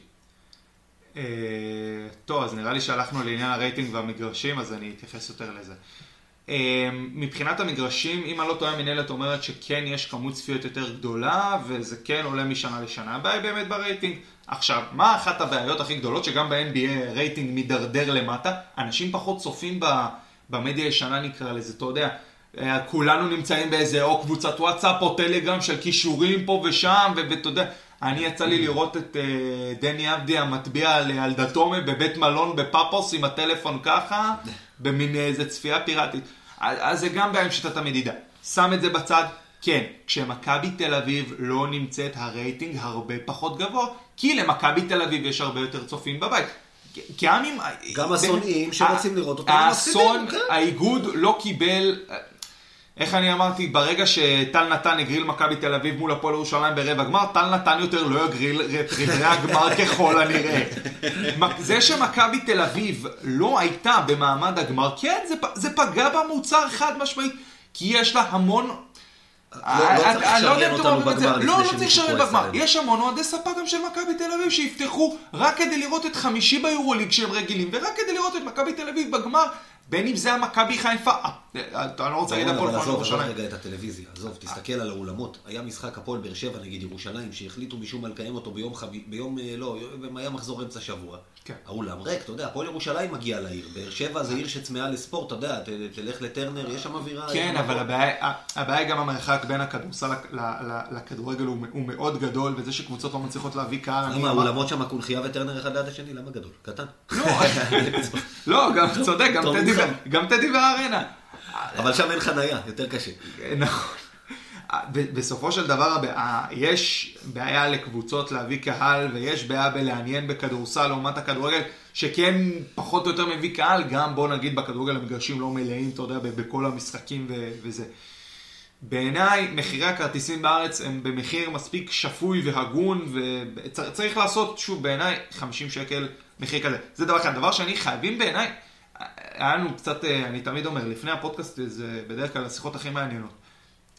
אה, טוב, אז נראה לי שהלכנו לעניין הרייטינג והמגרשים, אז אני אתייחס יותר לזה. אה, מבחינת המגרשים, אם אני לא טועה, המנהלת אומרת שכן יש כמות צפיות יותר גדולה, וזה כן עולה משנה לשנה. הבעיה היא באמת ברייטינג. עכשיו, מה אחת הבעיות הכי גדולות? שגם ב-NBA רייטינג מידרדר למטה, אנשים פחות צופים במדיה הישנה נקרא לזה, אתה יודע. אה, כולנו נמצאים באיזה או קבוצת וואטסאפ או טלגרם של קישורים פה ושם, ואתה יודע, אני יצא לי לראות את uh, דני אבדי המטביע על, על דתומה בבית מלון בפאפוס עם הטלפון ככה, במין איזה צפייה פיראטית. אז זה גם בעיה עם שיטת המדידה. שם את זה בצד, כן, כשמכבי תל אביב לא נמצאת הרייטינג הרבה פחות גבוה, כי למכבי תל אביב יש הרבה יותר צופים בבית. גם אם... גם השונאים שרוצים לראות אותם האסון, כן. האיגוד לא קיבל, איך אני אמרתי, ברגע שטל נתן הגריל מכבי תל אביב מול הפועל ירושלים ברבע גמר, טל נתן יותר לא יגריל את רבעי הגמר <laughs> ככל הנראה. זה שמכבי תל אביב לא הייתה במעמד הגמר, כן, זה, זה פגע במוצר חד משמעית, כי יש לה המון... לא, לא צריך לשריין אותנו בגמר לא, לא צריך לשריין בגמר. יש המון אוהדי ספה גם של מכבי תל אביב שיפתחו רק כדי לראות את חמישי ביורוליג שהם רגילים, ורק כדי לראות את מכבי תל אביב בגמר. בין אם זה המכבי חיפה, אה, אה, אני לא רוצה להגיד הפועל ירושלים. עזוב רגע את הטלוויזיה, עזוב, תסתכל על האולמות. היה משחק הפועל באר שבע נגיד ירושלים, שהחליטו משום מה לקיים אותו ביום חבי, ביום, אה, לא, היה מחזור אמצע שבוע. כן. האולם ריק, אתה יודע, הפועל ירושלים מגיע לעיר. באר שבע זה עיר שצמאה לספורט, אתה יודע, תלך לטרנר, יש שם אווירה. כן, אבל הבעיה היא גם המרחק בין הכדורסל לכדורגל הוא מאוד גדול, וזה שקבוצות לא מצליחות להביא קהל. למה, האולמות שם הקונכייה וטרנר אחד ליד השני, למה גדול? קטן. לא, <laughs> לא גם צודק, גם טדי וארנה. אבל שם אין חנייה, יותר קשה. נכון. בסופו של דבר יש בעיה לקבוצות להביא קהל ויש בעיה בלעניין בכדורסל לעומת הכדורגל שכן פחות או יותר מביא קהל, גם בוא נגיד בכדורגל המגרשים לא מלאים, אתה יודע, בכל המשחקים וזה. בעיניי מחירי הכרטיסים בארץ הם במחיר מספיק שפוי והגון וצריך לעשות שוב בעיניי 50 שקל מחיר כזה. זה דבר אחד. דבר שני, חייבים בעיניי, היה לנו קצת, אה, אני תמיד אומר, לפני הפודקאסט זה בדרך כלל השיחות הכי מעניינות.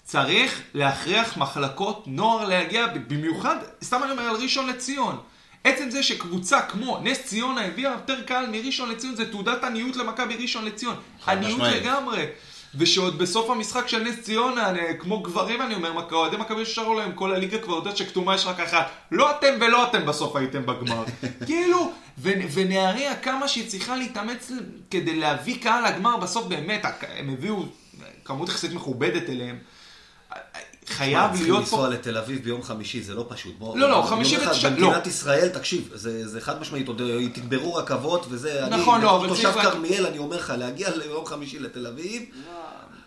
צריך להכריח מחלקות נוער להגיע, במיוחד, סתם אני אומר על ראשון לציון. עצם זה שקבוצה כמו נס ציונה הביאה יותר קהל מראשון לציון, זה תעודת עניות למכבי ראשון לציון. עניות לגמרי. ושעוד בסוף המשחק של נס ציונה, כמו גברים אני אומר, אוהדי מכבי ששרו להם, כל הליגה כבר יודעת שכתומה יש רק אחת. לא אתם ולא אתם בסוף הייתם בגמר. <laughs> כאילו, ונהריה, כמה שהיא צריכה להתאמץ כדי להביא קהל לגמר, בסוף באמת, הם הביאו כמות יחסית מכובדת אליהם. חייב להיות פה... צריכים לנסוע לתל אביב ביום חמישי, זה לא פשוט. בוא, לא, לא, חמישי ותשע... לא. במדינת ישראל, תקשיב, זה, זה חד משמעית, עוד תגברו רכבות וזה... נכון, אני, לא, אבל צריך... תושב כרמיאל, אני אומר לך, להגיע ליום חמישי לתל אביב,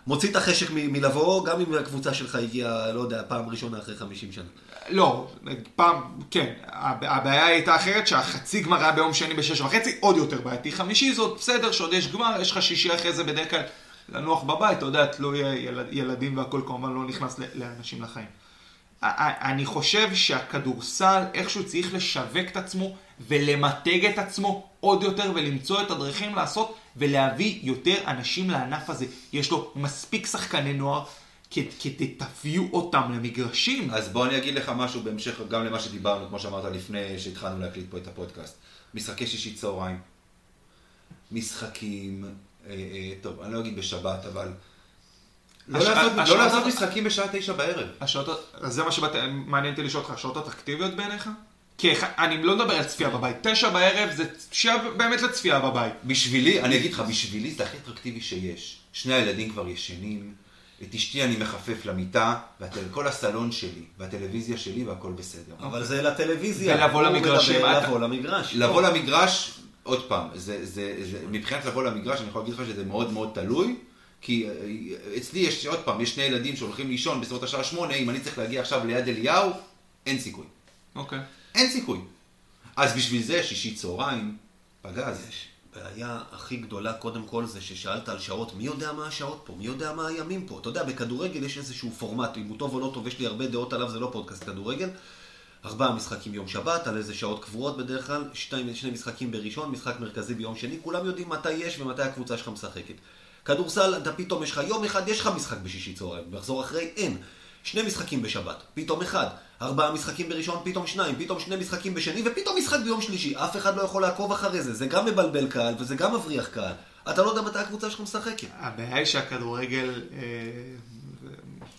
מוציא את החשק מלבוא, גם אם הקבוצה שלך הגיעה, לא יודע, פעם ראשונה אחרי 50 שנה. לא, פעם, כן, הבעיה הייתה אחרת שהחצי גמר היה ביום שני בשש וחצי, עוד יותר בעייתי. חמישי זאת בסדר, שעוד יש גמר, יש לך שישי אחרי זה בדרך כלל. לנוח בבית, אתה יודע, תלוי ילד, ילדים והכל כמובן לא נכנס לאנשים לחיים. אני חושב שהכדורסל איכשהו צריך לשווק את עצמו ולמתג את עצמו עוד יותר ולמצוא את הדרכים לעשות ולהביא יותר אנשים לענף הזה. יש לו מספיק שחקני נוער כדי תביאו אותם למגרשים. אז בוא אני אגיד לך משהו בהמשך גם למה שדיברנו, כמו שאמרת לפני שהתחלנו להקליט פה את הפודקאסט. משחקי שישי צהריים. משחקים אה, אה, טוב, אני לא אגיד בשבת, אבל... לא לעשות לא משחקים בשעה תשע בערב. השעות, זה מה שמעניין אותי לשאול אותך, השעות אטרקטיביות בעיניך? כי אני לא מדבר על צפייה בבית, תשע בערב זה שעה באמת לצפייה בבית. בשבילי, אני אגיד לך, בשבילי זה הכי אטרקטיבי שיש. שני הילדים כבר ישנים, את אשתי אני מחפף למיטה, וכל הסלון שלי, והטלוויזיה שלי, והכל בסדר. אבל זה לטלוויזיה. ולבוא למגרשים. לבוא למגרש. לבוא למגרש, עוד פעם, זה, זה, זה, מבחינת לבוא למגרש, אני יכול להגיד לך שזה מאוד מאוד תלוי, כי אה, אצלי יש, עוד פעם, יש שני ילדים שהולכים לישון בסביבות השעה שמונה, אם אני צריך להגיע עכשיו ליד אליהו, אין סיכוי. אוקיי. Okay. אין סיכוי. אז בשביל זה, שישי צהריים, פגז. יש. הבעיה הכי גדולה, קודם כל, זה ששאלת על שעות, מי יודע מה השעות פה? מי יודע מה הימים פה? אתה יודע, בכדורגל יש איזשהו פורמט, אם הוא טוב או לא טוב, יש לי הרבה דעות עליו, זה לא פודקאסט כדורגל. ארבעה משחקים ביום שבת, על איזה שעות קבועות בדרך כלל, שתי, שני משחקים בראשון, משחק מרכזי ביום שני, כולם יודעים מתי יש ומתי הקבוצה שלך משחקת. כדורסל, אתה פתאום יש לך יום אחד, יש לך משחק בשישי צהריים, מחזור אחרי, אין. שני משחקים בשבת, פתאום אחד. ארבעה משחקים בראשון, פתאום שניים, פתאום שני משחקים בשני, ופתאום משחק ביום שלישי. אף אחד לא יכול לעקוב אחרי זה, זה גם מבלבל קהל וזה גם מבריח קהל. אתה לא יודע מתי הקבוצה שלך משחקת. הבעיה היא שהכדורגל... אה...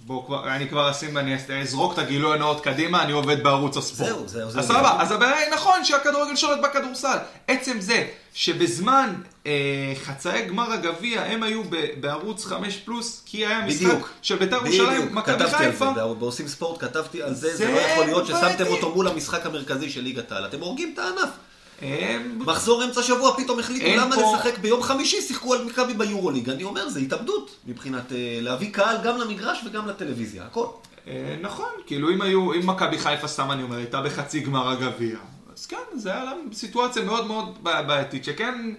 בואו כבר, אני כבר אשים, אני אזרוק את הגילוי הנאות קדימה, אני עובד בערוץ הספורט. זהו, זהו, זהו. אז סבבה, אז הבעיה היא נכון שהכדורגל שולט בכדורסל. עצם זה שבזמן אה, חצאי גמר הגביע הם היו ב, בערוץ 5 פלוס, כי היה משחק בדיוק, של בית"ר ירושלים, מכבי חיפה. כתבתי על זה, בעושים ספורט כתבתי על זה, זה, זה לא יכול להיות ששמתם אותו מול המשחק המרכזי של ליגת העל. אתם הורגים את הענף. מחזור אמצע שבוע, פתאום החליטו למה פה... לשחק ביום חמישי, שיחקו על מכבי ביורוליג. אני אומר, זה התאבדות מבחינת אה, להביא קהל גם למגרש וגם לטלוויזיה, הכל. אה, נכון, כאילו אם היו, אם מכבי חיפה, סתם אני אומר, הייתה בחצי גמר הגביע, אז כן, זה היה להם סיטואציה מאוד מאוד בעייתית, שכן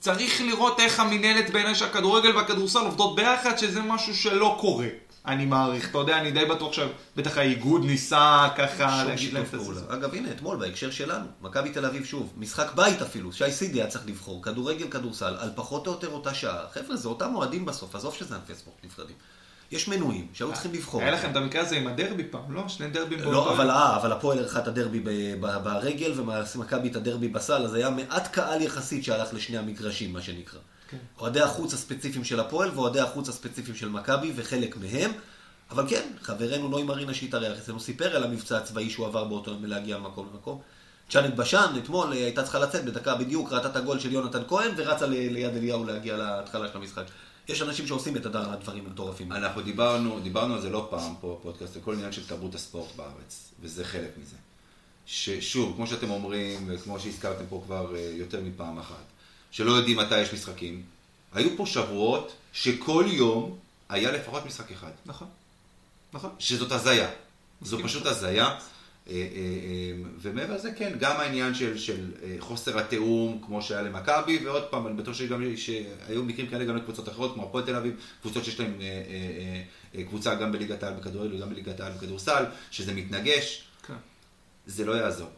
צריך לראות איך המינהלת בעיניי שהכדורגל והכדורסל עובדות ביחד, שזה משהו שלא קורה. אני מעריך, אתה יודע, אני די בטוח שבטח האיגוד ניסה ככה להגיד להם את זה. אגב, הנה, אתמול בהקשר שלנו, מכבי תל אביב שוב, משחק בית אפילו, שי סידי היה צריך לבחור, כדורגל, כדורסל, על פחות או יותר אותה שעה. חבר'ה, זה אותם אוהדים בסוף, עזוב שזה ענפי ספורט נפרדים. יש מנויים שהיו צריכים לבחור. היה לכם את המקרה הזה עם הדרבי פעם, לא? שני דרבים באותו... לא, אבל אה, אבל הפועל ערכה את הדרבי ברגל ומכבי את הדרבי בסל, אז היה מעט קהל יחסית שהלך לשני המגרשים, מה שנקרא. כן. אוהדי החוץ הספציפיים של הפועל ואוהדי החוץ הספציפיים של מכבי וחלק מהם. אבל כן, חברנו נוי מרינה שהתארח אצלנו סיפר על המבצע הצבאי שהוא עבר באותו יום מלהגיע ממקום למקום. צ'אנט בשן אתמול אה, הייתה צריכה לצאת בדקה בדיוק, ראתה את הגול של יונתן כהן ורצה ליד אליהו להגיע להתחלה של המשחק. יש אנשים שעושים את הדברים המטורפים. אנחנו דיברנו, דיברנו על זה לא פעם פה בפודקאסט, כל עניין של תרבות הספורט בארץ, וזה חלק מזה. ששוב, כמו שאתם אומרים, וכמו שהזכרתם פה כבר אה, יותר מפעם אחת, שלא יודעים מתי יש משחקים, היו פה שבועות שכל יום היה לפחות משחק אחד. נכון. נכון. שזאת הזיה. זו. פשוט הזיה. אה, אה, אה, ומעבר לזה, כן, גם העניין של, של חוסר התיאום, כמו שהיה למכבי, ועוד פעם, אני בטוח שגם, שהיו מקרים כאלה גם לקבוצות אחרות, כמו הפועל תל אביב, קבוצות שיש להן קבוצה גם בליגת העל בכדורגל וגם בליגת העל בכדורסל, שזה מתנגש, כן. זה לא יעזור.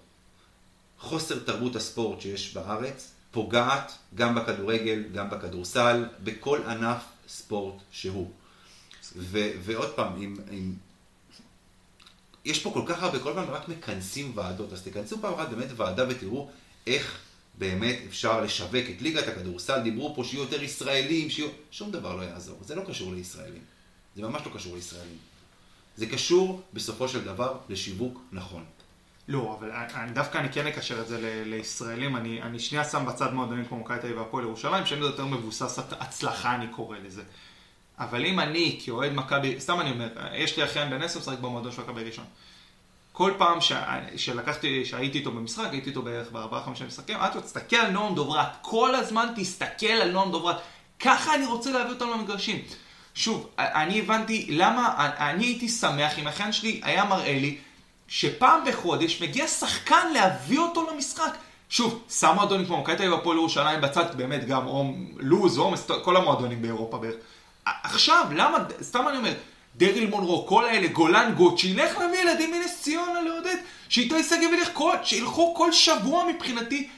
חוסר תרבות הספורט שיש בארץ פוגעת גם בכדורגל, גם בכדורסל, בכל ענף ספורט שהוא. ו- ועוד פעם, אם, אם... יש פה כל כך הרבה, כל פעם רק מכנסים ועדות, אז תכנסו פעם אחת באמת ועדה ותראו איך באמת אפשר לשווק את ליגת הכדורסל. דיברו פה שיהיו יותר ישראלים, שיהיו... שום דבר לא יעזור, זה לא קשור לישראלים. זה ממש לא קשור לישראלים. זה קשור בסופו של דבר לשיווק נכון. לא, אבל אני, דווקא אני כן אקשר את זה ל- לישראלים. אני, אני שנייה שם בצד מועדונים כמו מכבי תל אביב והפועל ירושלים, שהם יותר מבוסס הצ- הצלחה, אני קורא לזה. אבל אם אני, כאוהד מכבי, סתם אני אומר, יש לי אחיין בן עשר משחק במועדון של מכבי ראשון. כל פעם ש... שלקחתי, שהייתי איתו במשחק, הייתי איתו בערך בארבעה חמישה משחקים, אמרתי לו, תסתכל על נועם דוברת, כל הזמן תסתכל על נועם דוברת. ככה אני רוצה להביא אותם למגרשים. שוב, אני הבנתי למה, אני הייתי שמח אם האחיין שלי היה מראה לי שפעם בחודש מגיע שחקן להביא אותו למשחק. שוב, שם מועדונים כמו מכבי תל אביב הפועל ירושלים בצד, באמת גם או לוז, או כל המועדונים באירופה בערך. עכשיו, למה, סתם אני אומר, דריל מונרו, כל האלה, גולן גוט, שילך להביא ילדים מנס ציונה לעודד, שאיתי שגב ילך כל, שילכו כל שבוע מבחינתי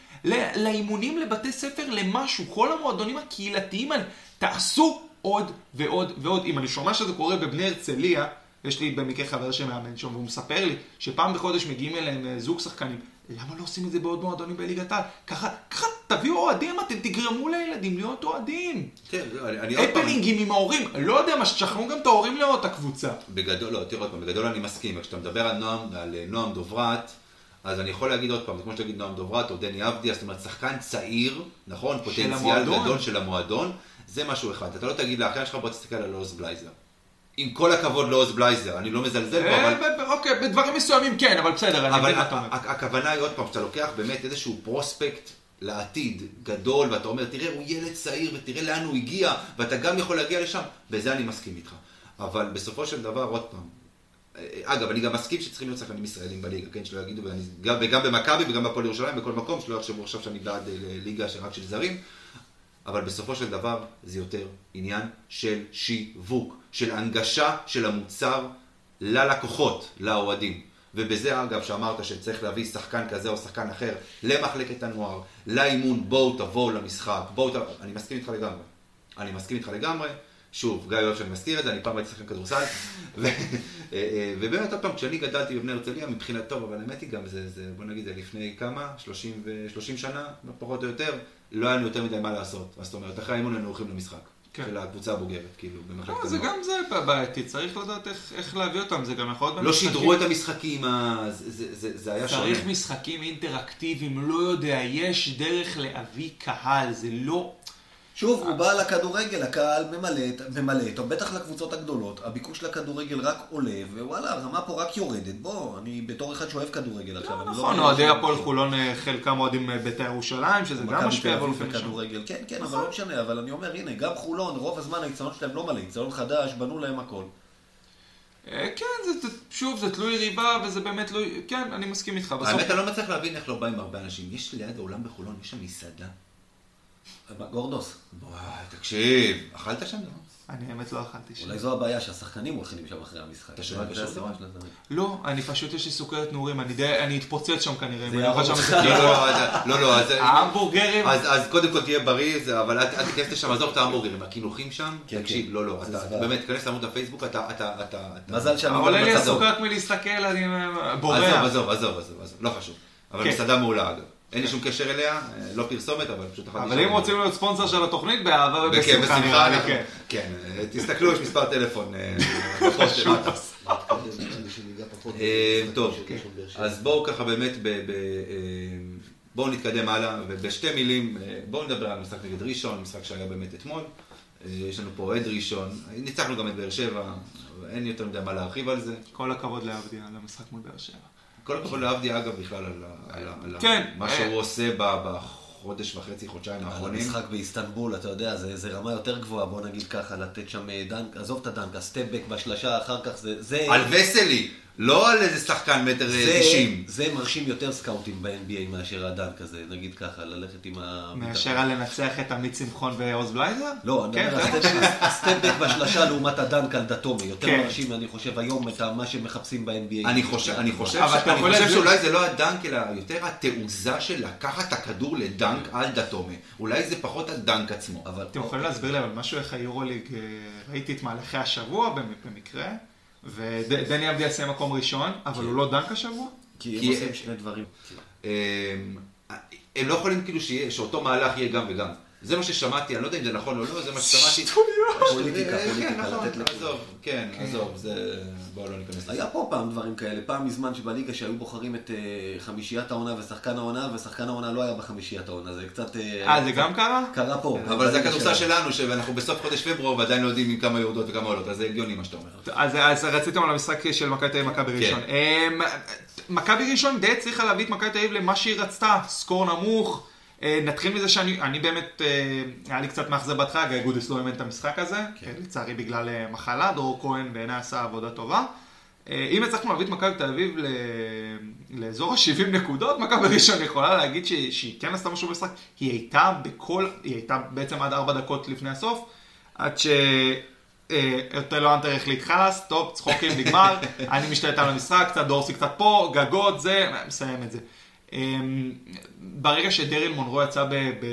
לאימונים לבתי ספר למשהו, כל המועדונים הקהילתיים האלה, תעשו עוד ועוד ועוד. אם אני שומע שזה קורה בבני הרצליה, יש לי במקרה חבר שמאמן שם, והוא מספר לי שפעם בחודש מגיעים אליהם אה, זוג שחקנים. למה לא עושים את זה בעוד מועדונים בליגת העל? ככה, ככה תביאו אוהדים, אתם תגרמו לילדים להיות אוהדים. כן, אני, אני עוד פעם... הפלינגים עם ההורים, לא יודע מה, שתשכנעו גם את ההורים לראות את הקבוצה. בגדול, לא, תראה עוד פעם, בגדול אני מסכים, כשאתה מדבר על נועם, על אה, נועם דוברת, אז אני יכול להגיד עוד פעם, זה כמו שתגיד נועם דוברת או דני אבדיה, זאת אומרת, שחקן צעיר, נכון, פוטנציאל. גדול של המועדון, זה משהו אחד. אתה לא תגיד לאחיין שלך, בוא תסתכל על עוז בלייזר. עם כל הכבוד לעוז בלייזר, אני לא מזלזל בו, אה, אבל... אוקיי, בדברים מסוימים כן, אבל בסדר, אני מבין מה אתה אומר. הכוונה היא עוד פעם, שאתה לוקח באמת איזשהו פרוספקט לעתיד גדול, ואתה אומר, תראה, הוא ילד צעיר, ותראה לאן הוא הגיע, ואתה גם יכול להגיע לשם, בזה אני מסכים איתך. אבל בסופו של דבר, עוד פעם, אה, אגב, אני גם מסכים שצריכים להיות שחקנים ישראלים בליגה, כן, שלא יגידו, ואני, גם, וגם במכבי וגם בהפועל ירושלים, בכל מקום, שלא יחשבו עכשיו שאני בעד אה, ליגה שרק של זרים, אבל בסופו של דבר זה יותר עניין של שיווק, של הנגשה של המוצר ללקוחות, לאוהדים. ובזה אגב שאמרת שצריך להביא שחקן כזה או שחקן אחר למחלקת הנוער, לאימון, בואו תבואו למשחק, בואו תבואו, אני מסכים איתך לגמרי. אני מסכים איתך לגמרי. שוב, גיא אוהב שאני מזכיר את זה, אני פעם הייתי שחקן כדורסל. <laughs> ובאמת, עוד פעם, כשאני גדלתי בבני הרצליה, מבחינת טוב, אבל האמת היא גם, זה, זה, בוא נגיד, זה לפני כמה? 30, ו- 30 שנה, פחות או יותר, לא היה לנו יותר מדי מה לעשות. זאת אומרת, אחרי האימון היינו הולכים למשחק. כן. של הקבוצה הבוגרת, כאילו, במחלקת לא, זה הנוער. גם זה בעייתי, צריך לדעת איך- איך להביא אותם, זה גם יכול להיות לא במשחקים. שידרו את המשחקים, ה- זה- זה- זה זה היה שונה. צריך משחקים אינטראקטיביים, לא יודע, יש דרך להביא קהל, זה לא... שוב, הוא בא לכדורגל, הקהל ממלא, ממלא אותו, בטח לקבוצות הגדולות, הביקוש לכדורגל רק עולה, ווואלה, הרמה פה רק יורדת. בוא, אני בתור אחד שאוהב כדורגל עכשיו, אני לא... נכון, אוהדי הפועל חולון, אה, חלקם אוהדים אה, בית"ר ירושלים, שזה גם משפיע באופן שם. כן, כן, אבל נכון. לא משנה, אבל אני אומר, הנה, גם חולון, רוב הזמן האיצטדיון שלהם לא מלא, איצטדיון חדש, בנו להם הכל. אה, כן, זה- שוב, זה תלוי ריבה, וזה באמת תלוי... כן, אני מסכים איתך. האמת, אני לא מצליח להבין איך לא באים הרבה אנשים. יש ליד האולם בחולון, יש שם מסעדה. גורדוס, וואי, תקשיב, אכלת שם דבר? אני האמת לא אכלתי שם. אולי זו הבעיה שהשחקנים הולכים שם אחרי המשחק. אתה שומע הסיבה דבר? של הדברים. לא, אני פשוט יש לי סוכרת נעורים, אני די- אני אתפוצץ שם כנראה. זה איזה אותך. לא, לא, אז- לא, לא, אז... ההמבורגרים, אז, קודם כל תהיה בריא, זה, אבל אל, תיכנס לשם, עזוב את ההמבורגרים, הקינוחים שם, כן, תקשיב, כן. לא, לא, זוועה. באמת, תיכנס לעמוד הפייסבוק, אתה, אתה, אתה, אתה... מזל שאני אבל לא אין לי. עזוב. הסוכרת מלהסתכל, אני בורח. עזוב, עזוב, עזוב, עזוב, לא חשוב. אבל כן. מסעדה מעולה, אגב. אין לי שום קשר אליה, אה, לא פרסומת, אבל פשוט אכלתי אבל. אם רוצים להיות ספונסר של התוכנית, באהבה ובשמחה בשמחה, נראה לי, כן. כן, אה, תסתכלו, יש מספר טלפון אה, <laughs> טוב, אז בואו ככה באמת, בואו נתקדם הלאה, ובשתי מילים, בואו נדבר על המשחק נגד ראשון, משחק שהיה באמת אתמול. יש לנו פה אוהד ראשון, ניצחנו גם את באר שבע, אין יותר מדי מה להרחיב על זה. כל הכבוד לאבדיה על המשחק מול באר שבע. כל הכבוד לאבדיה, אגב, בכלל על כן, מה אה. שהוא עושה בחודש וחצי, חודשיים האחרונים. המשחק באיסטנבול, אתה יודע, זה, זה רמה יותר גבוהה, בוא נגיד ככה, לתת שם אה, dunk, עזוב את ה dunk, ה step back בשלשה, אחר כך זה... זה על וסלי, לא על איזה שחקן מטר אה, זה, 90. זה מרשים יותר סקאוטים ב-NBA מאשר ה dunk הזה, נגיד ככה, ללכת עם ה... מאשר לנצח את עמית שמחון ועוז בלייזר? לא, אני כן, ה step- ה step back בשלשה לעומת ה dunk על דטומה. יותר כן. מרשים, אני חושב, היום את מה שמחפשים ב-NBA. אני חושב, אני חושב, אבל ש... אתה אני יכול חושב להסביר- שאולי זה לא הדנק, אלא יותר התעוזה של לקחת את הכדור לדנק על דתומה. אולי זה פחות הדנק עצמו. אבל... אתם יכולים להסביר לי אבל משהו איך היורוליג, אה, ראיתי את מהלכי השבוע במ- במקרה, ודני אבדיה סיים מקום ראשון, אבל הוא לא דנק השבוע? כי הם עושים שני דברים. אמ, הם לא יכולים כאילו שאותו מהלך יהיה גם וגם. זה מה ששמעתי, אני לא יודע אם זה נכון או לא, זה מה ששמעתי. פוליטיקה, אה, פוליטיקה, כן, נכון, לתת לכולם. עזוב, כן, עזוב, זה... בואו לא ניכנס לזה. היה פה פעם דברים כאלה, פעם מזמן שבליגה שהיו בוחרים את אה, חמישיית העונה ושחקן העונה, ושחקן העונה לא היה בחמישיית העונה, זה קצת... אה, זה גם קרה? קרה פה. אבל זה הכדורסל שלנו. שאנחנו בסוף חודש פברואר ועדיין לא יודעים עם כמה יורדות וכמה עולות, אז זה הגיוני מה שאתה אומר. אז, רציתם על המשחק של מכבי תל אביב מכבי ראשון. אמ, מכבי ראשון די הצליחה להביא את מכבי תל אביב למה שהיא רצתה, סקור נמוך. אה, נתחיל מזה שאני אני באמת, אה, היה לי קצת מאכזב בהתחלה, גיא גודס לא אימן את המשחק הזה, כן. לצערי בגלל אה, מחלה, דרור כהן בעיניי עשה עבודה טובה. אם הצלחנו להביא את מכבי תל אביב. לאזור ה-70 נקודות, מכבי ראשון יכולה להגיד ש... שהיא כן עשתה משהו במשחק. היא הייתה בכל, היא הייתה בעצם עד ארבע דקות לפני הסוף, עד ש... אה, אוטלו אנטר החליט חלאס, טוב, צחוקים, נגמר, <laughs> אני משתלט על המשחק, קצת דורסי קצת פה, גגות, זה, מסיים את זה. אמ, ברגע שדריל מונרו יצא ב... ב...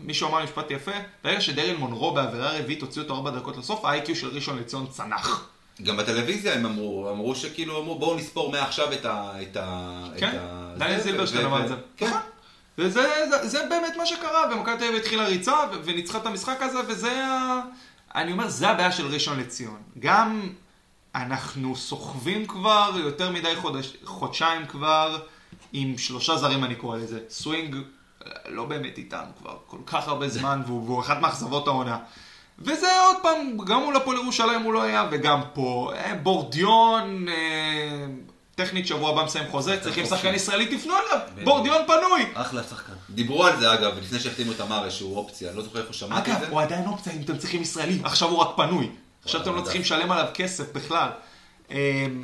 מישהו אמר משפט יפה, ברגע שדריל מונרו בעבירה רביעית הוציא אותו ארבע דקות לסוף, ה-IQ של ראשון לציון צנח. גם בטלוויזיה הם אמרו, אמרו שכאילו אמרו בואו נספור מעכשיו את ה... את ה... כן, דניאל זילברשטיין אמר את זה. כן. נכון. וזה זה, זה באמת מה שקרה, ומכבי תל אביב התחילה ריצה וניצחה את המשחק הזה, וזה ה... אני אומר, זה הבעיה של ראשון לציון. גם אנחנו סוחבים כבר יותר מדי חודש, חודשיים כבר, עם שלושה זרים אני קורא לזה. סווינג אה, לא באמת איתנו כבר כל כך הרבה זמן, והוא, והוא אחת מאכזבות העונה. וזה עוד פעם, גם מול הפועל ירושלים הוא לא היה, וגם פה. אה, בורדיון, אה, טכנית שבוע הבא מסיים חוזה, צריכים. שחקן ישראלי, תפנו אליו. בורדיון פנוי. אחלה שחקן. דיברו על זה אגב, לפני שהחתימו את אמרה שהוא אופציה, אני לא זוכר איפה שמעתי את אגב, זה. הוא עדיין אופציה אם אתם צריכים ישראלי, עכשיו הוא רק פנוי. עכשיו אתם לא צריכים לשלם עליו כסף בכלל.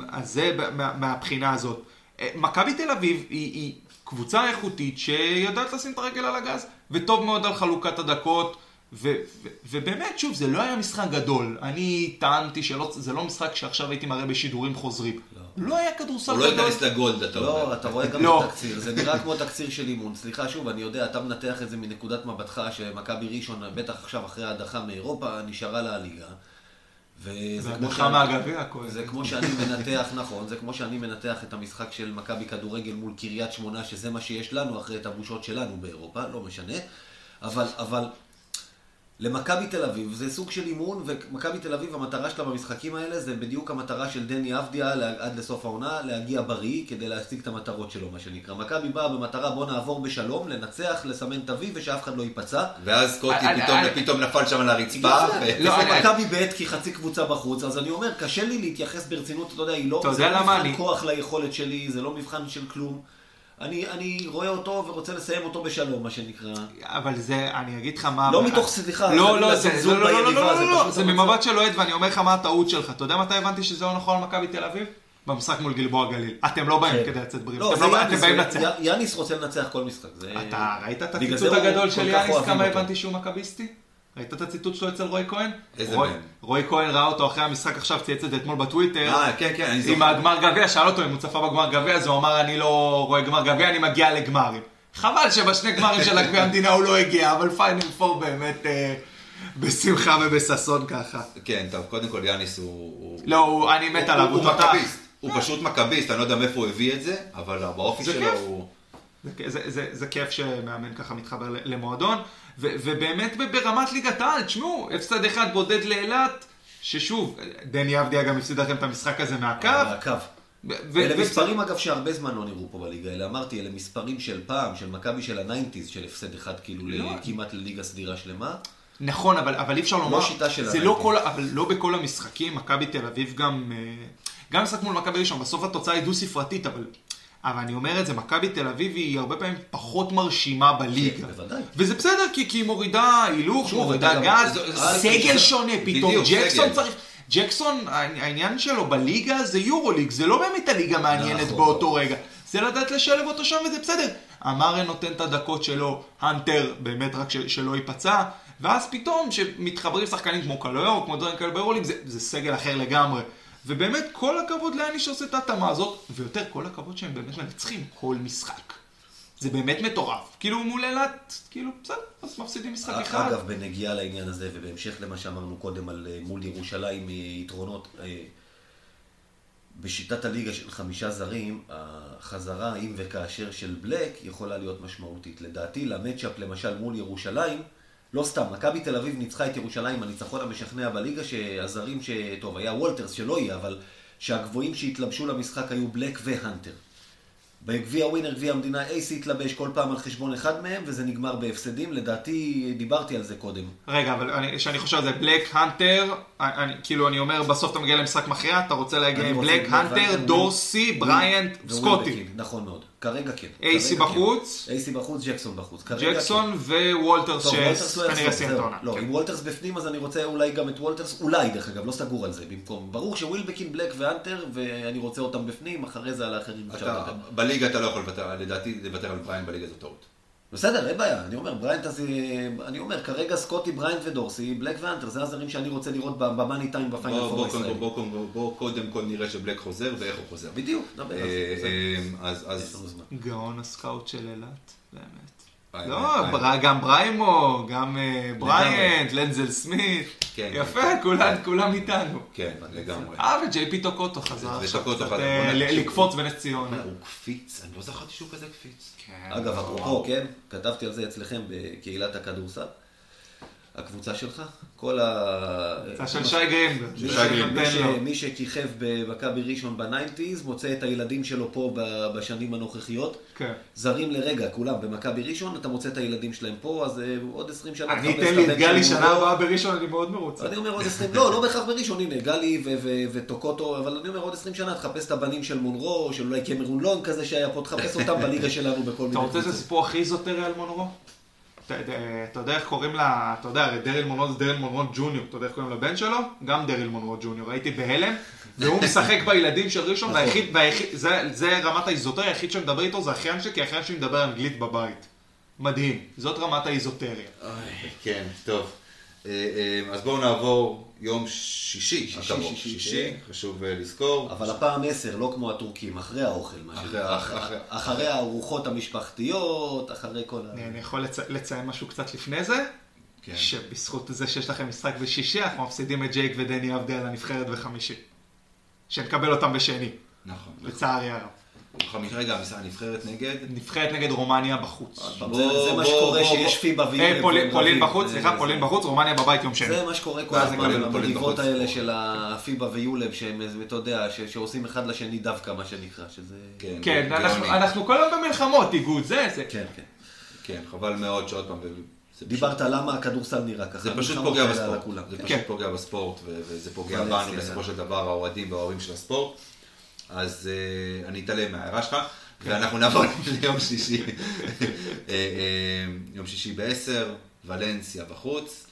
אז זה מהבחינה הזאת. מכבי תל אביב היא, היא קבוצה איכותית שיודעת לשים את הרגל על הגז, וטוב מאוד על חלוקת הדקות. ו- ו- ובאמת, שוב, זה לא היה משחק גדול. אני טענתי שזה לא משחק שעכשיו הייתי מראה בשידורים חוזרים. לא, היה כדורסל הוא לא גדול. ייכנס לגולד, אתה לא, אומר. אתה רואה גם לא. את התקציר, זה נראה כמו תקציר של אימון. סליחה, שוב, אני יודע, אתה מנתח את זה מנקודת מבטך, שמכבי ראשון, בטח עכשיו אחרי ההדחה מאירופה, נשארה לה הליגה. וזה כמו והדחה מהגביע. זה כמו שאני מנתח, נכון, זה כמו שאני מנתח את המשחק של מכבי כדורגל מול קריית שמונה, שזה מה שיש לנו אחרי את הבושות שלנו באירופה, לא משנה. אבל, אבל למכבי תל אביב זה סוג של אימון, ומכבי תל אביב, המטרה שלה במשחקים האלה זה בדיוק המטרה של דני אבדיה עד לסוף העונה, להגיע בריא כדי להשיג את המטרות שלו, מה שנקרא. מכבי באה במטרה בוא נעבור בשלום, לנצח, לסמן ה-V ושאף אחד לא ייפצע. ואז סקוטי אני- פתאום- נפל שם על הרצפה. לא, מכבי ב' כי חצי קבוצה בחוץ, אז אני אומר, קשה לי להתייחס ברצינות, אתה יודע, היא לא, זה לא מבחן כוח ליכולת שלי, זה לא מבחן של כלום. אני, אני רואה אותו ורוצה לסיים אותו בשלום, מה שנקרא. אבל זה, אני אגיד לך מה... לא מתוך סליחה, לא, לא, זה, לא, לא, לא, ביריבה, לא, זה לא, לא, פשוט זה המצב. ממבט של אוהד ואני אומר לך מה הטעות שלך. אתה יודע מתי הבנתי שזה לא נכון על מכבי תל אביב? במשחק מול גלבוע גליל. אתם לא באים כן. כדי לצאת בריאים. לא, אתם זה לא- באים. י- יאניס רוצה לנצח כל משחק. זה... אתה ראית את הציטוט זה הוא הגדול של יאניס, כמה. הבנתי שהוא מכביסטי? ראית את הציטוט שלו אצל רועי כהן? איזה רועי- מהם? רועי כהן ראה אותו אחרי המשחק עכשיו, צייץ את זה אתמול בטוויטר. אה, כן, כן, אני עם זוכר. הגמר גביע, שאל אותו אם הוא צפה בגמר גביע, אז הוא אמר אני לא רואה גמר גביע, אני מגיע לגמרים. חבל שבשני גמרים של הגביע המדינה הוא לא הגיע, אבל פיינל פור באמת אה, בשמחה ובששון ככה. כן, טוב, קודם כל יאניס הוא... לא, הוא- אני מת הוא- עליו, הוא הוא. מכביסט. הוא פשוט מכביסט, אני לא יודע מאיפה הוא הביא את זה, אבל באופי שלו כיף. הוא... זה, זה, זה, זה כיף שמאמן ככה מתחבר למועדון, ו, ובאמת ברמת ליגת העל, תשמעו, הפסד אחד בודד לאילת, ששוב, דני אבדיה גם הפסיד לכם את המשחק הזה מהקו. הקו. ו- אלה ו- מספרים אגב שהרבה זמן לא נראו פה בליגה, אלה אמרתי, אלה מספרים של פעם, של מכבי של הניינטיז, של הפסד אחד כאילו לא. כמעט לליגה סדירה שלמה. נכון, אבל, אבל אי אפשר לומר, שיטה של זה. לא כל, אבל לא בכל המשחקים, מכבי תל אביב גם, אה, גם משחק מול מכבי ראשון, בסוף התוצאה היא דו ספרתית, אבל אבל אני אומר את זה, מכבי תל אביב היא הרבה פעמים פחות מרשימה בליגה. כן, בוודאי. וזה בסדר, כי, כי היא מורידה הילוך, מורידה גז, סגל שונה פתאום, ג'קסון. צריך... ג'קסון, העניין שלו בליגה זה יורוליג, זה לא באמת הליגה מעניינת נכון. באותו רגע. זה לדעת לשלב אותו שם וזה בסדר. אמרן נותן את הדקות שלו, הנטר באמת רק שלא ייפצע, ואז פתאום שמתחברים שחקנים כמו קלויור, כמו דברים כאלה ביורוליג, זה, זה סגל אחר לגמרי. ובאמת כל הכבוד לאני שעושה את ההתאמה הזאת, ויותר כל הכבוד שהם באמת מנצחים כל משחק. זה באמת מטורף. כאילו מול אילת, כאילו בסדר, אז מפסידים משחק אחד. אגב, בנגיעה לעניין הזה, ובהמשך למה שאמרנו קודם על אה, מול ירושלים אה, יתרונות, אה, בשיטת הליגה של חמישה זרים, החזרה, אם וכאשר של בלק, יכולה להיות משמעותית. לדעתי, למצ'אפ למשל מול ירושלים, לא סתם, מכבי תל אביב ניצחה את ירושלים, הניצחון המשכנע בליגה, שהזרים ש... טוב, היה וולטרס שלא יהיה, אבל שהגבוהים שהתלבשו למשחק היו בלק והנטר. בגביע ווינר, גביע המדינה, אייסי התלבש כל פעם על חשבון אחד מהם, וזה נגמר בהפסדים. לדעתי, דיברתי על זה קודם. רגע, אבל אני- כשאני חושב על זה, בלק, הנטר, אני, כאילו אני אומר, בסוף אתה מגיע למשחק מכריע, אתה רוצה להגיע עם בלק, הנטר, והנטר, דורסי, בריאנט, סקוטי. נכון מאוד. כרגע כן. אייסי כן. בחוץ. אייסי בחוץ, ג'קסון בחוץ. ג'קסון כן. ווולטרס, לא שכנראה יחזור, סיים את. העונה. לא, כן. אם וולטרס בפנים, אז אני רוצה אולי גם את וולטרס, אולי דרך אגב, לא סגור על זה במקום. ברור שווילבקין, בלק והנטר, ואני רוצה אותם בפנים, אחרי זה על האחרים. בליגה אתה לא יכול לוותר, לדעתי לוותר על בריינט בליגה זו טעות. בסדר, אין בעיה, אני אומר, בריינט אז... אה, אני אומר, כרגע סקוטי, בריינט ודורסי, בלק והנטר, זה הזרים שאני רוצה לראות ב- במאני טיים בפיינל פור הישראלי. בוא, בוא, בוא, בוא קודם כל נראה שבלק חוזר ואיך הוא חוזר. בדיוק, נדבר על אה, זה. אה, אז, לנו אז. גאון הסקאוט של אילת, באמת. אה, לא, אה, גם בריימו, גם אה, בריאנט, לנזל סמית. כן. יפה, כולם- כולם איתנו. כן, לגמרי. אה, וג'יי פי טוקוטו חזר עכשיו קצת. לקפוץ בנס ציונה. הוא קפיץ, אני לא זכרתי שהוא כזה קפיץ. כן. אגב, אפרופו, כן, כתבתי על זה אצלכם בקהילת הכדורסל. הקבוצה שלך, כל ה... של שי גרינברג. מי שי גרינברג. מי שכיכב במכבי ראשון בניינטיז, מוצא את הילדים שלו פה בשנים הנוכחיות. כן. זרים לרגע, כולם במכבי ראשון, אתה מוצא את הילדים שלהם פה, אז אה, עוד 20 שנה אני אתן לי את גלי של שנה. הבאה בראשון, אני מאוד מרוצה. אני אומר עוד 20, לא, לא בהכרח בראשון, הנה, גלי וטוקוטו, אבל אני אומר עוד 20 שנה, תחפש את הבנים של מונרו, של אולי קמרון לונג כזה שהיה פה, תחפש אותם בליגה שלנו בכל מיני אתה רוצה את. הסיפור הכי איזוטרי על מונרו? אתה יודע- איך קוראים לה, אתה יודע, הרי דריל מונרו זה דריל מונרו ג'וניור, אתה יודע איך קוראים לבן שלו? גם דריל מונרו ג'וניור, הייתי בהלם, והוא משחק בילדים של ראשון, נכון. והיחיד, והיחיד, זה, זה רמת האיזוטריה, היחיד שמדבר איתו זה אחיין שלי, כי האחיין שלי מדבר אנגלית בבית. מדהים, זאת רמת האיזוטריה. אוי, כן, טוב. אה, אה, אז בואו נעבור יום שישי, שישי, הקרוב. שישי, שישי, כן. חשוב אה, לזכור. אבל הפעם 10, לא כמו הטורקים, אחרי האוכל, מה אחרי- שנקרא. אחרי- אחרי- אחרי- אחרי הארוחות המשפחתיות, אחרי כל ה... אני, יכול לצ... לציין משהו קצת לפני זה? כן. שבזכות זה שיש לכם משחק בשישי, אנחנו מפסידים את ג'ייק ודני עבדי על הנבחרת בחמישי. שנקבל אותם בשני, נכון. לצערי הרב. רגע, הנבחרת נגד? נבחרת נגד רומניה בחוץ. זה בוא, זה מה שקורה שיש. פיבה אה, ויולב. פולין-. בחוץ, סליחה, פולין בחוץ, רומניה בבית יום שני. זה מה שקורה כל הזמן בחוץ. האלה של הפיבה ויולב, שהם, אתה יודע, שעושים אחד לשני דווקא, מה שנקרא, שזה... כן, גאוני. אנחנו- כל היום במלחמות, איגוד, זה, זה. כן, כן. כן, חבל מאוד שעוד פעם... דיברת למה הכדורסל נראה ככה. זה פשוט פוגע בספורט. זה כן. פשוט כן. פוגע בספורט וזה פוגע בנו בסופו כן. של דבר, האוהדים והאוהבים של הספורט. אז אה, אני אתעלם מההערה שלך. ואנחנו נעבור <laughs> ליום שישי. אה, אה, יום שישי ב-10, ולנסיה בחוץ.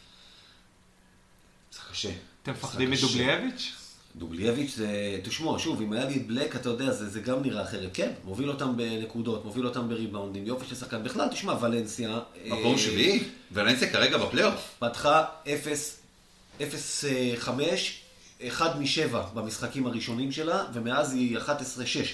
זה קשה. אתם מפחדים. מדובלייביץ'? דובלייביץ' זה, תשמעו, שוב, אם היה לי את בלק, אתה יודע, זה, זה גם נראה אחרת. כן, מוביל אותם בנקודות, מוביל אותם בריבאונדים, יופי של שחקן. בכלל, תשמע, ולנסיה... מקום אה, שביעי, ולנסיה כרגע בפלייאוף. פתחה 0, 0, 5, 1 מ-7 במשחקים הראשונים שלה, ומאז היא 11-6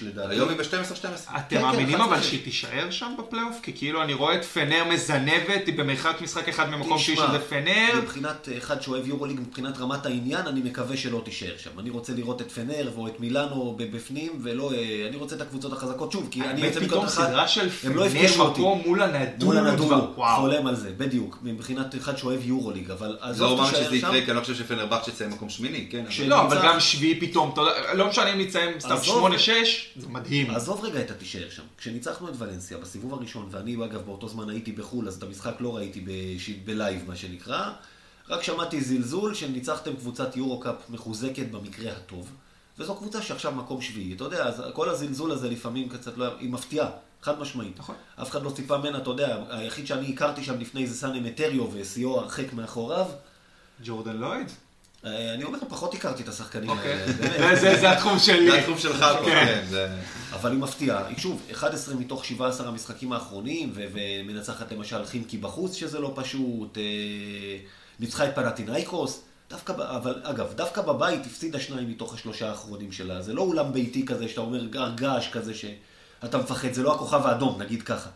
לדעתי. היום היא ב-12-12. אתם כן, מאמינים חד אבל. שהיא תישאר שם בפלייאוף? כי כאילו אני רואה את פנר מזנבת, היא במרחק משחק אחד ממקום תשמע, שזה פנר. מבחינת אה, אחד שאוהב יורוליג, מבחינת רמת העניין, אני מקווה שלא תישאר שם. אני רוצה לראות את פנר או את מילאנו בפנים, ולא... אה, אני רוצה את הקבוצות החזקות. שוב, כי אני יוצא ופתאום מנקודת אחת, סדרה של הם לא יפגשו אותי. מקום מול הנדון. מול הנדולו, וואו. חולם על זה, בדיוק. מבחינת אחד שאוהב יורוליג, אבל לא עזוב אומר תישאר שזה שם. יקרה, כי אני לא חושב שפנרבכצ'ה תסיים מקום שמיני, כן? לא, אבל. גם שביעי פתאום, אתה יודע, לא משנה אם נצאים סתם עזוב. 8-6, זה מדהים. עזוב רגע את התישאר שם. כשניצחנו את ולנסיה בסיבוב הראשון, ואני אגב באותו זמן הייתי בחו"ל, אז את המשחק לא ראיתי. בלייב מה שנקרא, רק שמעתי זלזול שניצחתם קבוצת יורו-קאפ מחוזקת במקרה הטוב. וזו קבוצה שעכשיו מקום שביעי. אתה יודע, אז כל הזלזול הזה לפעמים קצת לא... היא מפתיעה, חד משמעית. נכון. אף אחד לא ציפה ממנה, אתה יודע, היחיד שאני הכרתי שם לפני זה סאנה מטריו וסיו הרחק מאחוריו. ג'ורדן לויד? אה, אני אומר פחות הכרתי את השחקנים אוקיי. האלה, באמת. זה- התחום שלי. זה התחום שלך כן. אבל היא מפתיעה. שוב, 11 מתוך 17 המשחקים האחרונים, ומנצחת למשל חימקי בחוץ, שזה לא פשוט, אה, ניצחה את פנטינאיקוס. דווקא, אבל אגב, דווקא בבית הפסידה שניים מתוך השלושה האחרונים שלה. זה לא אולם ביתי כזה, שאתה אומר געש כזה שאתה מפחד, זה לא הכוכב האדום, נגיד ככה.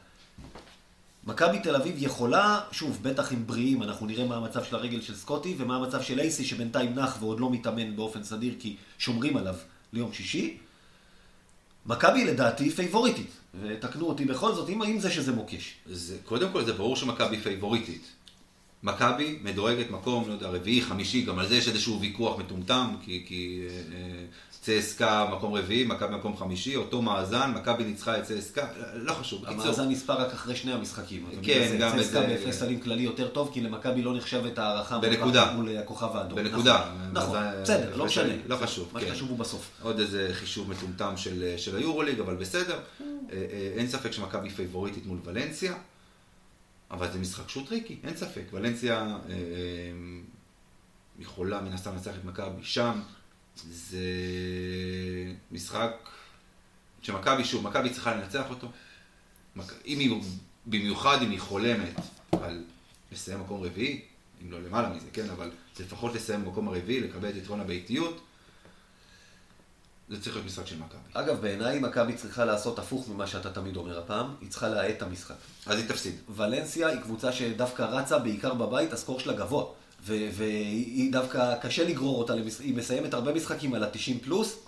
מכבי תל אביב יכולה, שוב, בטח עם בריאים, אנחנו נראה מה המצב של הרגל של סקוטי ומה המצב של אייסי שבינתיים נח ועוד לא מתאמן באופן סדיר כי שומרים עליו ליום שישי. מכבי לדעתי פייבוריטית, ותקנו אותי בכל זאת, עם, עם זה שזה מוקש. זה, קודם כל זה ברור שמכבי פייבוריטית. מכבי מדורגת מקום, לא יודע, רביעי, חמישי, גם על זה יש איזשהו ויכוח מטומטם, כי, כי אה, אה, צסקה מקום רביעי, מכבי מקום חמישי, אותו מאזן, מכבי ניצחה את צסקה, לא חשוב. המאזן נספר רק אחרי שני המשחקים. כן, גם צסקה את זה- בהפרש סלים כללי יותר טוב, כי למכבי לא נחשבת הארכה בנקודה. מול- הכוכב האדום. בנקודה. נכון, נכון, בסדר, לא משנה. לא חשוב, מה כן. שחשוב הוא בסוף. עוד איזה חישוב מטומטם של, היורוליג, אבל בסדר. אה, אה, אין ספק שמכבי פייבוריטית מול ולנסיה, אבל זה משחק שהוא טריקי, אין ספק. ולנסיה אה, יכולה מן הסתם לנצח את מכבי שם. זה משחק שמכבי, שוב, מכבי צריכה לנצח אותו. אם היא, במיוחד אם היא חולמת על לסיים מקום רביעי, אם לא למעלה מזה, כן, אבל לפחות לסיים במקום הרביעי, לקבל את יתרון הביתיות, זה צריך להיות משחק של מכבי. אגב, בעיניי מכבי צריכה לעשות הפוך ממה שאתה תמיד אומר הפעם, היא צריכה להאט את המשחק. אז היא תפסיד. ולנסיה היא קבוצה שדווקא רצה בעיקר בבית, הסקור שלה גבוה. והיא דווקא, קשה לגרור אותה. היא מסיימת הרבה משחקים על ה-90 פלוס.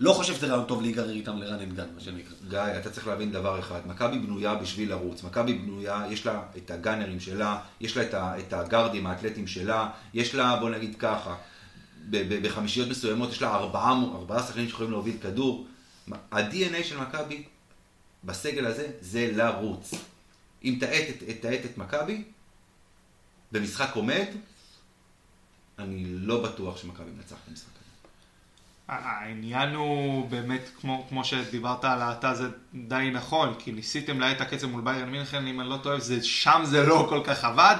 לא חושב שזה רעיון טוב להיגרר איתם לרן אנד מה שנקרא. גיא, אתה צריך להבין דבר אחד, מכבי בנויה בשביל לרוץ, מכבי בנויה, יש לה את הגאנרים שלה, יש לה את, ה, את הגארדים האתלטים שלה, יש לה, בוא נגיד ככה, בחמישיות מסוימות יש לה ארבעה, ארבעה שחקנים שיכולים להוביל כדור. ה-DNA של מכבי בסגל הזה זה לרוץ. אם תאט את, תאט את מכבי, במשחק עומד, אני לא בטוח שמכבי מנצחת את המשחק הזה. העניין הוא באמת, כמו, כמו שדיברת על האטה, זה די נכון, כי ניסיתם להאט את הקצב מול ביירן מינכן, אם אני לא טועה, שם זה לא כל כך עבד.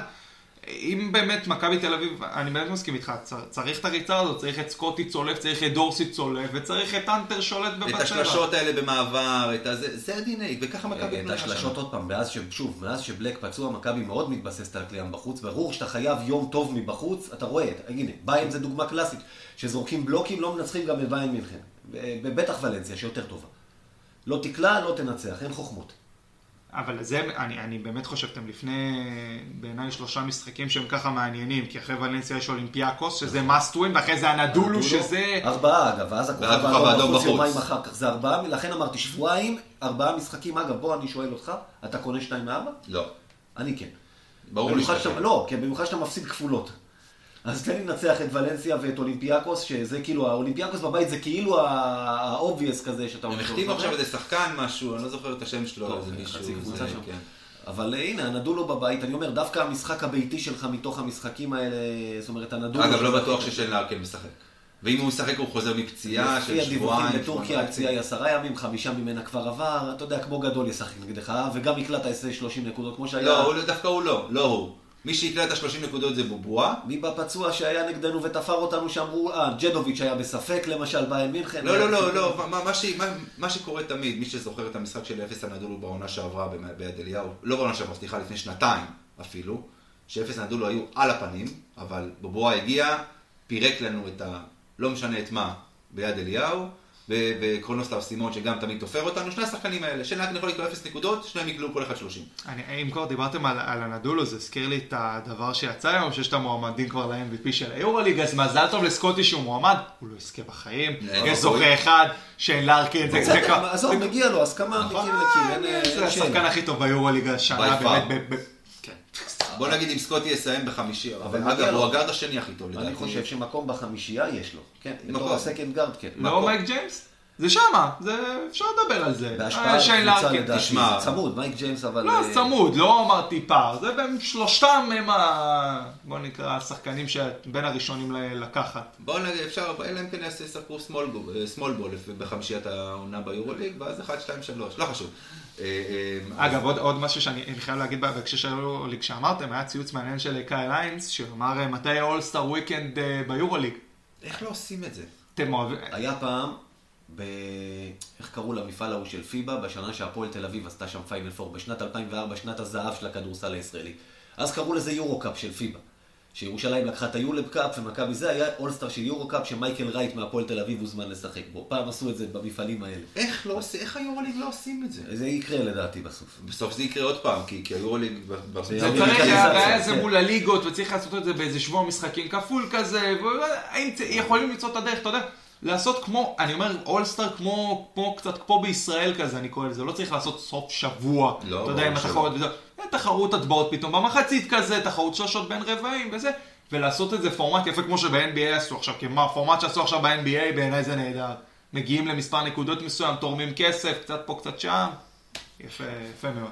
אם באמת מכבי תל אביב, אני באמת מסכים איתך, צר- צריך את הריצה הזאת, צריך את סקוטי צולף, צריך את דורסי צולף, וצריך את אנטר שולט בבצבע. את השלשות האלה במעבר, את הזה, זה ה-DNA, וככה מכבי את השלשות. עוד פעם, מאז ש... שוב, מאז שבלק פצוע, מכבי מאוד מתבססת על קליעם בחוץ. ברור שאתה חייב יום טוב מבחוץ, אתה רואה, הנה, ביין זה דוגמה קלאסית. שזורקים בלוקים, לא מנצחים גם בביין מינכן. ובטח ולנסיה, שיותר טובה. לא תקלע, לא תנצח, אין חוכמות. אבל זה, אני, אני באמת חושב, אתם לפני, בעיניי שלושה משחקים שהם ככה מעניינים, כי אחרי ולנסיה יש אולימפיאקוס, שזה must win, ואחרי זה הנדולו, שזה... ארבעה אגב, ואז הכוכב האדום בחוץ. יומיים אחר כך, זה ארבעה, לכן אמרתי שבועיים, ארבעה משחקים, אגב, בוא אני שואל אותך, אתה קונה שניים מארבע? לא. אני כן. ברור לי שאתה כן. לא, כן, במיוחד שאתה מפסיד כפולות. אז תן לי לנצח את ולנסיה ואת אולימפיאקוס, שזה כאילו, האולימפיאקוס בבית זה כאילו ה-obvious כזה שאתה הם אומר. החתימו עכשיו איזה שחקן משהו, אני לא זוכר את השם שלו, טוב, איזה מישהו. כן. אבל הנה, הנדולו בבית, אני אומר, דווקא המשחק הביתי שלך מתוך המשחקים האלה, זאת אומרת, הנדולו... אגב, לא בטוח ששן לארקל משחק. ואם הוא משחק הוא חוזר מפציעה של לפי הדיווחים שבועיים. בטורקיה הפציעה היא עשרה ימים, חמישה ממנה כבר עבר, אתה יודע, כמו גדול ישחק נגדך, וגם יקלט ה 30 נקודות, כמו שהיה... לא- דווקא הוא לא, לא הוא. מי שיקלע את ה-30 נקודות זה בובואה. מי בפצוע שהיה נגדנו ותפר אותנו שאמרו, אה, ג'דוביץ' היה בספק, למשל, ביין מינכן. לא, לא, לא, לא, מה- מה ש- מה- מה שקורה תמיד, מי שזוכר את המשחק של אפס הנדולו בעונה שעברה ביד אליהו, לא בעונה שעברה, סליחה, לפני שנתיים אפילו, שאפס הנדולו היו על הפנים, אבל בובואה הגיע, פירק לנו את ה... לא משנה את מה, ביד אליהו, ו- וקרונוסלב סימון שגם תמיד תופר אותנו, שני השחקנים האלה, שנהג יכול לקלוע אפס נקודות, שניהם יקלעו כל אחד 30. אני, אם כבר דיברתם על, על דה קולו, זה הזכיר לי את הדבר שיצא היום, שיש את המועמדים כבר ל-MVP של היורוליג, אז מזל טוב לסקוטי שהוא מועמד, הוא לא יזכה בחיים, לא, יש הוא- זוכה אחד, שיין לארקין, זה ככה- עזוב, מגיע לו, הסכמה נכון. לקיר, זה. השחקן הכי טוב ביורוליג השנה. באמת. בוא נגיד אם סקוטי יסיים בחמישי, אבל אגב. הוא הגארד השני הכי טוב לדעתי. אני חושב שמקום בחמישייה יש לו. כן. בתור ה second guard, כן. לא. מייק ג'יימס? זה שמה, זה, אפשר לדבר על זה. בהשפעה אה, על קבוצה לארקין, לדעתי. זה צמוד, מייק ג'יימס אבל... לא, אה, צמוד, לא אמרתי פער, זה בין שלושתם הם ה... בוא נקרא השחקנים שבין הראשונים לקחת. בואו נגיד, אפשר, אלא אם כן יעשה ישחקו small ball בחמישיית העונה ביורוליג, ואז 1, 2, 3, לא חשוב. אה, אה, אגב, עוד, משהו שאני אני חייב להגיד בהקשר של היורוליג שאמרתם, היה ציוץ מעניין של קייל איינס, שאמר מתי ה All-Star weekend אה, ביורוליג. איך לא עושים את זה? אתם אוהבים... היה פעם, ב... איך קראו למפעל ההוא של פיבה, בשנה שהפועל תל אביב עשתה שם פיינל פור, בשנת 2004, שנת הזהב של הכדורסל הישראלי. אז קראו לזה יורו קאפ של פיבה. שירושלים לקחה את היולב קאפ ומכבי זה היה אולסטאר של יורו קאפ שמייקל רייט מהפועל תל אביב הוזמן לשחק בו. פעם עשו את זה במפעלים האלה. איך לא עושים, איך היורוליג לא עושים את זה? זה יקרה לדעתי בסוף. בסוף זה יקרה עוד פעם, כי כי היורוליג... זה אמריקניזציה, הבעיה זה כן. מול הליגות, וצריך לעשות את זה באיזה שבוע משחקים כפול כזה, והאם צ- יכולים למצוא את הדרך, אתה יודע, לעשות כמו, אני אומר, אולסטאר כמו, כמו קצת כמו בישראל כזה, אני קורא לזה, לא צריך לעשות סוף שבוע, לא, אתה יודע, עם התחרות וזה, אה, תחרות הטבעות פתאום במחצית כזה, תחרות שלושות בין רבעים וזה, ולעשות את זה פורמט יפה כמו שב-NBA עשו עכשיו, כי מה, הפורמט שעשו עכשיו ב-NBA בעיניי זה נהדר. מגיעים למספר נקודות מסוים, תורמים כסף, קצת פה, קצת שם, יפה, יפה מאוד.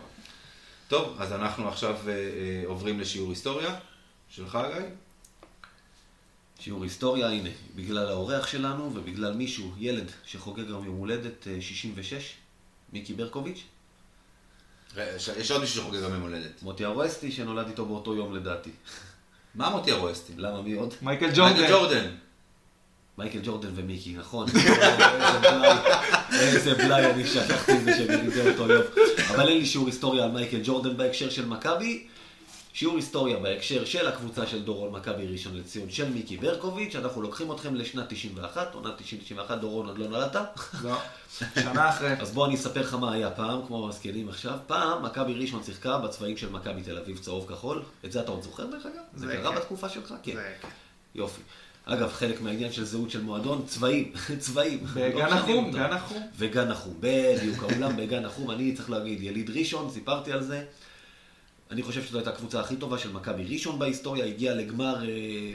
טוב, אז אנחנו עכשיו אה, אה, עוברים לשיעור היסטוריה שלך, גיא. שיעור היסטוריה, הנה, בגלל האורח שלנו ובגלל מישהו, ילד, שחוגג גם יום הולדת אה, 66, מיקי ברקוביץ', ר- יש- יש עוד מישהו שחוגג גם יום הולדת. מוטי ארואסטי, שנולד איתו באותו יום לדעתי. מה מוטי הרואסטי? למה מי עוד? מייקל ג'ורדן. מייקל ג'ורדן. מייקל ג'ורדן ומיקי, נכון. <laughs> איזה בלאי, אני שכחתי את זה שהם ילידי אותו יום. אבל אין לי שיעור היסטוריה על מייקל ג'ורדן בהקשר של מכבי. שיעור היסטוריה בהקשר של הקבוצה של דורון מכבי ראשון לציון של מיקי ברקוביץ', אנחנו לוקחים אתכם לשנת 91, עונת 90-91, דורון עוד לא נולדת. לא, שנה אחרי. אז בוא אני אספר לך מה היה פעם, כמו המזכירים עכשיו. פעם מכבי ראשון שיחקה בצבעים של מכבי תל אביב, צהוב כחול. את זה אתה עוד זוכר דרך אגב? זה זה קרה כן. בתקופה שלך? כן. זה- יופי. אגב, חלק מהעניין של זהות של מועדון, צבעים, <laughs> צבעים. בגן לא משנים החום. גן החום. וגן החום, בדיוק, האולם בגן החום, אני צריך להגיד, יליד ראשון, סיפרתי על זה. אני חושב שזו הייתה הקבוצה הכי טובה של מכבי ראשון בהיסטוריה, הגיעה לגמר אה,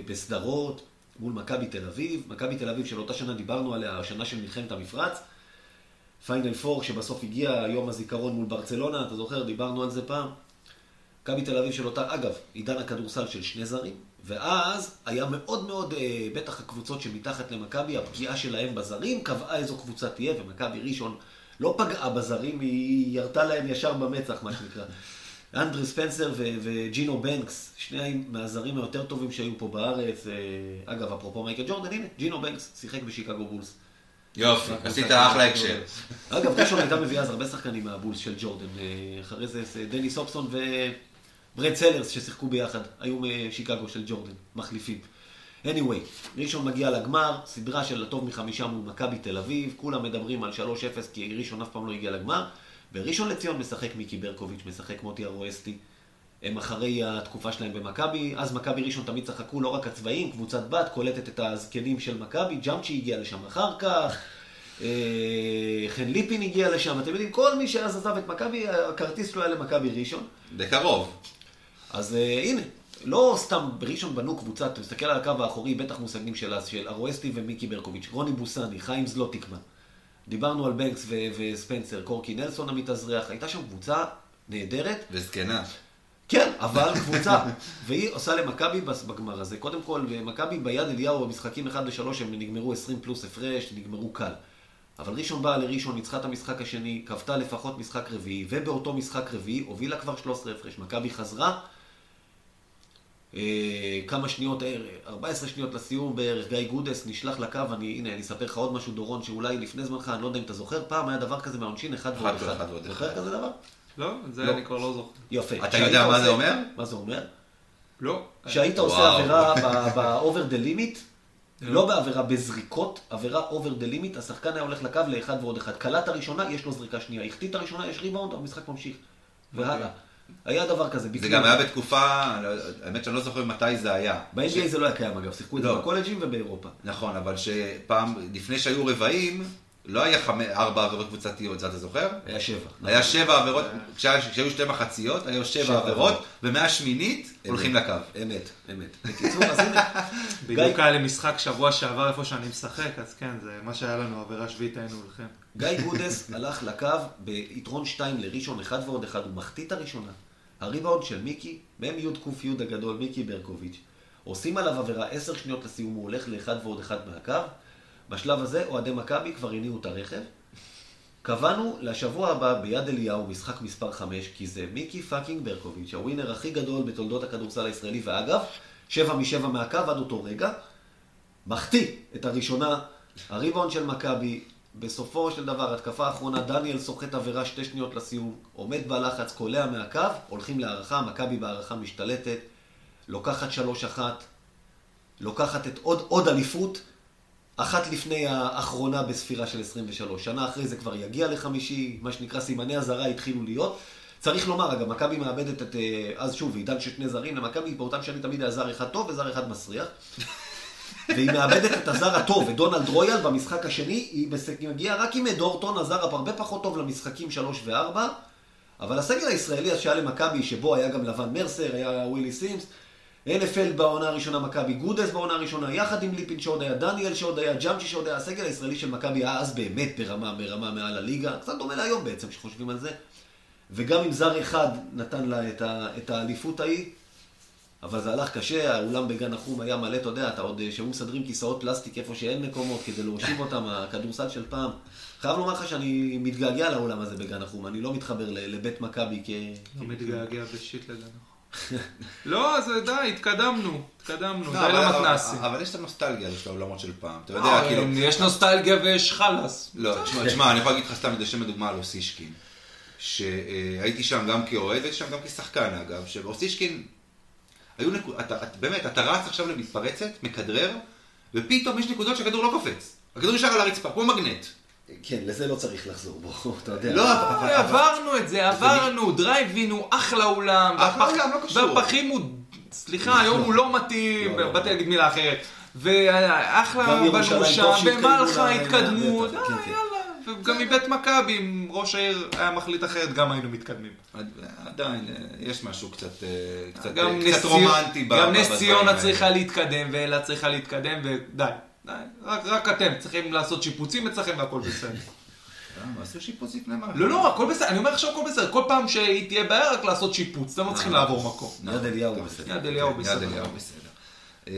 בסדרות מול מכבי תל אביב. מכבי תל אביב של אותה שנה דיברנו עליה, השנה של מלחמת המפרץ. פיינל פור שבסוף הגיע יום הזיכרון מול ברצלונה, אתה זוכר? דיברנו על זה פעם. מכבי תל אביב של אותה, אגב, עידן הכדורסל של שני זרים, ואז היה מאוד מאוד, אה, בטח הקבוצות שמתחת למכבי, הפגיעה שלהם בזרים קבעה איזו קבוצה תהיה, ומכבי ראשון לא פגעה בזרים, היא ירתה להם ישר במצח, מה שנקרא. אנדרי ספנסר וג'ינו בנקס, שני מהזרים היותר טובים שהיו פה בארץ. אה, אגב, אפרופו מייקל ג'ורדן, הנה, ג'ינו בנקס שיחק בשיקגו בולס. יופי, עשית אחלה הקשר. אגב, ראשון הייתה מביאה אז הרבה שחקנים מהבולס של ג'ורדן. אה, אחרי זה זה דני סופסון וברד סלרס ששיחקו ביחד, היו משיקגו של ג'ורדן, מחליפים. anyway, ראשון מגיע לגמר, סדרה של הטוב מחמישה מול מכבי תל אביב, כולם מדברים על 3-0 כי ראשון אף פעם לא הגיע לגמר. בראשון לציון משחק מיקי ברקוביץ', משחק מוטי ארואסטי. הם אחרי התקופה שלהם במכבי, אז מכבי ראשון תמיד צחקו לא רק הצבעים, קבוצת בת קולטת את הזקנים של מכבי, ג'אמצ'י הגיע לשם אחר כך, אה, חן ליפין הגיע לשם, אתם יודעים, כל מי שאז עזב את מכבי, הכרטיס שלו היה למכבי ראשון. בקרוב. אז אה, הנה, לא סתם בראשון בנו קבוצה, אתה מסתכל על הקו האחורי, בטח מושגים של אז, של ארואסטי ומיקי ברקוביץ', רוני בוסני, חיים זלוטיקמן. דיברנו על בנקס ו- וספנסר, קורקי נלסון המתאזרח, הייתה שם קבוצה נהדרת, וזקנה. כן, אבל קבוצה. <laughs> והיא עושה למכבי בגמר הזה. קודם כל, מכבי ביד אליהו במשחקים 1 ל-3 הם נגמרו 20 פלוס הפרש, נגמרו קל. אבל ראשון באה לראשון, ניצחה את המשחק השני, קבתה לפחות משחק רביעי, ובאותו משחק רביעי הובילה כבר 13 הפרש. מכבי חזרה, כמה שניות, אה, 14 שניות לסיום בערך, גיא גודס נשלח לקו, אני, הנה, אני אספר לך עוד משהו, דורון, שאולי לפני זמנך, אני לא יודע אם אתה זוכר, פעם היה דבר כזה מהעונשין, אחד ועוד אחד אחד. ועוד אחד. זוכר כזה דבר? לא, זה לא. אני כבר לא זוכר. יפה. אתה יודע מה זה אומר? מה זה אומר? לא. שהיית עושה. עבירה ב-over the limit, לא בעבירה בזריקות, עבירה over the limit, השחקן היה הולך לקו לאחד ועוד אחד. קלט הראשונה, יש לו זריקה שנייה. החטיא את הראשונה, יש ריבאונד, המשחק ממשיך. והלאה. היה דבר כזה. זה. גם היה בתקופה, האמת שאני לא זוכר מתי זה היה. ב-NBA זה לא היה קיים אגב, שיחקו את זה לא. בקולג'ים ובאירופה. נכון, אבל שפעם, לפני שהיו רבעים, לא היה חמ... ארבע עבירות קבוצתיות, זה אתה זוכר? היה שבע. היה שבע עבירות, כשהיו שתי מחציות, היו שבע עבירות. ומהשמינית הולכים לקו. אמת, אמת. בקיצור, אז הנה, <laughs> בדיוק היה לי משחק שבוע שעבר איפה שאני משחק, אז כן, זה מה שהיה לנו, עבירה שביעית היינו הולכים. גיא גודס <laughs> הלך לקו ביתרון 2 לראשון, אחד ועוד אחד, הוא מחטיא את הראשונה. הריבאונד של מיקי, מ"ם י' ק' י' הגדול, מיקי ברקוביץ'. עושים עליו עבירה 10 שניות לסיום, הוא הולך לאחד ועוד אחד מהקו. בשלב הזה אוהדי מכבי כבר הניעו את הרכב. קבענו לשבוע הבא ביד אליהו משחק מספר 5, כי זה מיקי fucking ברקוביץ', הווינר הכי גדול בתולדות הכדורסל הישראלי, ואגב, 7 מ-7 מהקו עד אותו רגע. מחטיא את הראשונה, הריבאונד של מכבי, בסופו של דבר, התקפה האחרונה, דניאל סוחט עבירה שתי שניות לסיום, עומד בלחץ, קולע מהקו, הולכים להארכה, מכבי בהארכה משתלטת, לוקחת שלוש אחת, לוקחת את עוד, עוד אליפות, אחת לפני האחרונה בספירה של 23. שנה אחרי זה כבר יגיע לחמישי, מה שנקרא סימני אזהרה התחילו להיות. צריך לומר, אגב, מכבי מאבדת את, אה, אז שוב, עידן של שני זרים, למכבי באותם שנים תמיד היה זר אחד טוב וזר אחד מסריח. <laughs> והיא מאבדת את הזר הטוב, את דונלד רויאל במשחק השני, היא מגיעה רק עם דורטון, הזר הרבה פחות טוב למשחקים 3 ו-4, אבל הסגל הישראלי אז שהיה למכבי, שבו היה גם לבן מרסר, היה ווילי סימס, NFL בעונה הראשונה, מכבי גודס בעונה הראשונה, יחד עם ליפין שעוד היה, דניאל שעוד היה, ג'אמצ'י שעוד היה, הסגל הישראלי של מכבי היה אז באמת ברמה, ברמה מעל הליגה, קצת דומה להיום בעצם, כשחושבים על זה. וגם אם זר אחד נתן לה את, ה, את האליפות ההיא, אבל זה הלך קשה, האולם בגן החום היה מלא, אתה יודע, אתה עוד, שהיו מסדרים כיסאות פלסטיק איפה שאין מקומות כדי להושיב אותם, הכדורסל של פעם. חייב לומר לך שאני מתגעגע לאולם הזה בגן החום, אני לא מתחבר לבית מכבי כ... לא מתגעגע בשיט לגן. <laughs> לא, אז די, התקדמנו, התקדמנו, לא, די אבל- למתנסים. אבל יש את הנוסטלגיה של האולמות של פעם. אתה יודע, אה, כאילו... יש נוסטלגיה ויש חלאס. לא, תשמע, <laughs> אני יכול להגיד לך סתם לשם לדוגמה על אוסישקין. שהייתי שם גם כאוהד, והייתי שם גם כשחקן אגב, שאוסישקין, היו נקודות, באמת, אתה רץ עכשיו למתפרצת, מכדרר, ופתאום יש נקודות שהכדור לא קופץ. הכדור נשאר על הרצפה, כמו מגנט. כן, לזה לא צריך לחזור בו, <laughs> אתה יודע. לא, עברנו את זה, עברנו, דרייבין הוא אחלה אולם, אחלה אולם, לא קשור. והפחים הוא, סליחה, היום הוא לא מתאים, לא, לא. באתי להגיד מילה אחרת. ואחלה בנושה, לה- התקדמו. יאללה. וגם מבית מכבי, אם ראש העיר היה מחליט אחרת, גם היינו מתקדמים. עדיין, אה, יש משהו קצת, אה, אה, רומנטי. גם נס ציונה. צריכה להתקדם, ואלה צריכה להתקדם, ודי. רק, רק אתם צריכים לעשות שיפוצים אצלכם והכל בסדר. למה? עשו שיפוץ לפני מה? לא, לא, הכל בסדר, אני אומר עכשיו הכל בסדר, כל פעם שהיא תהיה בעיה רק לעשות שיפוץ, אתם לא צריכים לעבור מקום. יד אליהו בסדר. יד אליהו יד בסדר. אליהו בסדר. אה,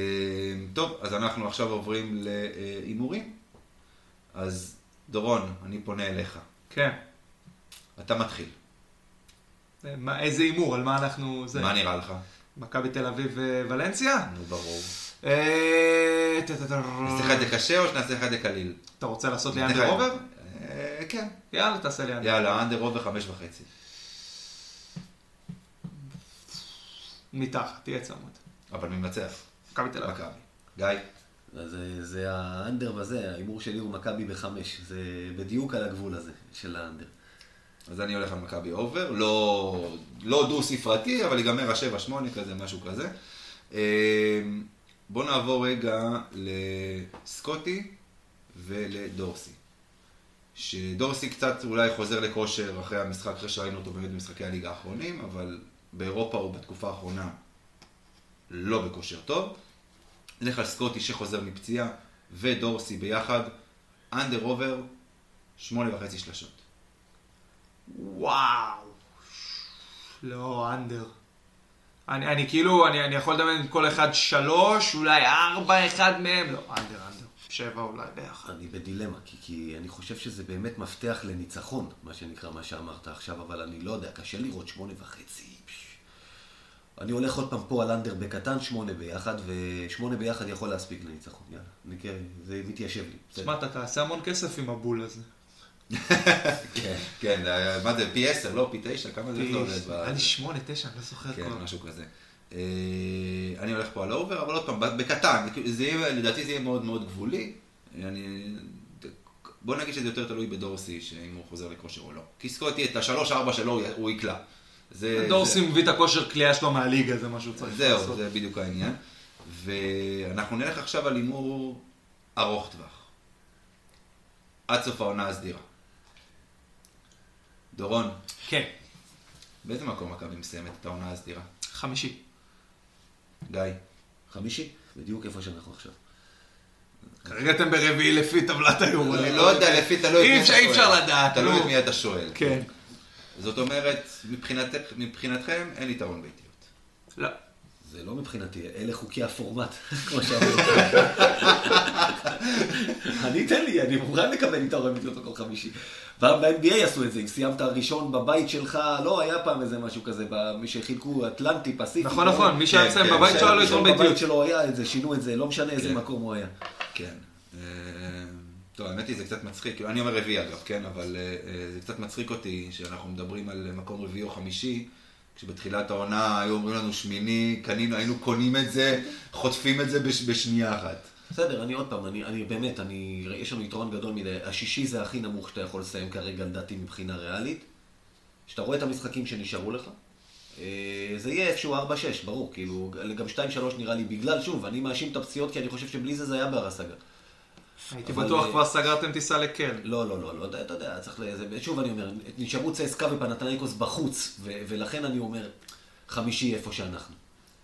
טוב, אז אנחנו עכשיו עוברים להימורים. אז דורון, אני פונה אליך. כן. אתה מתחיל. איזה הימור, על מה אנחנו... מה נראה לך? מכבי תל אביב וולנסיה? נו, ברור. אה, נעשה לך את זה קשה או שנעשה לך את זה קליל? אתה רוצה לעשות לי under over? אה, כן. יאללה, תעשה לי under. יאללה, under over חמש וחצי. מתחת, תהיה צמוד. אבל מי מנצח? מכבי תל אביב. מכבי. גיא? אז זה, זה ה under בזה, ההימור שלי הוא מכבי בחמש. זה בדיוק על הגבול הזה של ה under. אז אני הולך על מכבי אובר, לא, לא דו ספרתי, אבל ייגמר השבע שמונה כזה, משהו כזה. בואו נעבור רגע לסקוטי ולדורסי. שדורסי קצת אולי חוזר לכושר אחרי המשחק, אחרי שראינו אותו באמת במשחקי הליגה האחרונים, אבל באירופה הוא בתקופה האחרונה לא בכושר טוב. נלך על סקוטי שחוזר מפציעה, ודורסי ביחד, under over, שמונה וחצי שלשות. וואו. לא, under. אני, אני כאילו, אני, אני יכול לדמיין עם כל אחד שלוש, אולי ארבע, אחד מהם. לא, under, under. שבע אולי ביחד. אני בדילמה, כי, כי אני חושב שזה באמת מפתח לניצחון, מה שנקרא, מה שאמרת עכשיו, אבל אני לא יודע, קשה לראות שמונה וחצי. אני הולך עוד פעם פה על under בקטן, שמונה ביחד, ושמונה ביחד יכול להספיק לניצחון, יאללה. זה מתיישב לי. תשמע, אתה תעשה המון כסף עם הבול הזה. כן, כן, מה זה, פי עשר, לא, פי תשע, כמה זה לא? היה לי שמונה, תשע, אני לא זוכר כן, כבר. משהו כזה. אה, אני הולך פה על ה over, אבל עוד פעם, בקטן, לדעתי זה יהיה מאוד מאוד גבולי. אני... בוא נגיד שזה יותר תלוי בדורסי, שאם הוא חוזר לכושר או לא. כי סקוטי, את השלוש-ארבע שלו הוא יקלע. דורסי מביא את הכושר קליעה שלו מהליגה, זה מה שהוא צריך זהו, לעשות. זה בדיוק העניין. ואנחנו נלך עכשיו על הימור ארוך טווח. עד סוף העונה הסדירה. דורון, כן. באיזה מקום מכבי מסיימת את העונה הסדירה? חמישי. גיא. חמישי, בדיוק איפה שאנחנו עכשיו. כרגע אתם ברביעי לפי טבלת היורו. אני לא יודע, לפי תלוי את מי אתה אפשר- אי אפשר שואל. לדעת, תלוי. את מי אתה שואל. כן. זאת אומרת, מבחינתכם אין יתרון ביתיות. לא. זה לא מבחינתי, אלה חוקי הפורמט, <laughs> כמו שאמרת. אני אתן לי, אני מוכן לקבל יתרון ביתיות בכל חמישי. פעם ב-NBA עשו את זה, אם סיימת ראשון בבית שלך, לא היה פעם איזה משהו כזה, מי שחילקו אטלנטי, פסיפיק. נכון, לא? נכון, מי שהיה כן, אצלם כן, בבית שלו, לא ראשון יתרון בבית. שלו היה את זה, שינו את זה, לא משנה איזה כן. מקום הוא היה. כן. אה, טוב, האמת היא זה קצת מצחיק, כאילו, אני אומר רביעי אגב, כן, אבל אה, אה, זה קצת מצחיק אותי שאנחנו מדברים על מקום רביעי או חמישי, כשבתחילת העונה היו אומרים לנו שמיני, קנינו, היינו קונים את זה, חוטפים את זה בש, בשנייה אחת. בסדר, אני עוד פעם, אני, אני באמת, אני, יש לנו יתרון גדול מדי. השישי זה הכי נמוך שאתה יכול לסיים כרגע, לדעתי, מבחינה ריאלית. כשאתה רואה את המשחקים שנשארו לך, אה, זה יהיה איפשהו 4-6, ברור, כאילו, גם 2-3 נראה לי, בגלל, שוב, אני מאשים את הפציעות, כי אני חושב שבלי זה זה היה בר השגה. הייתי אבל, בטוח כבר סגרתם טיסה לקל. לא, לא, לא, לא, אתה יודע, צריך ל... שוב אני אומר, נשארו צסקה ופנתנייקוס בחוץ, ו- ולכן אני אומר, חמישי איפה שאנחנו.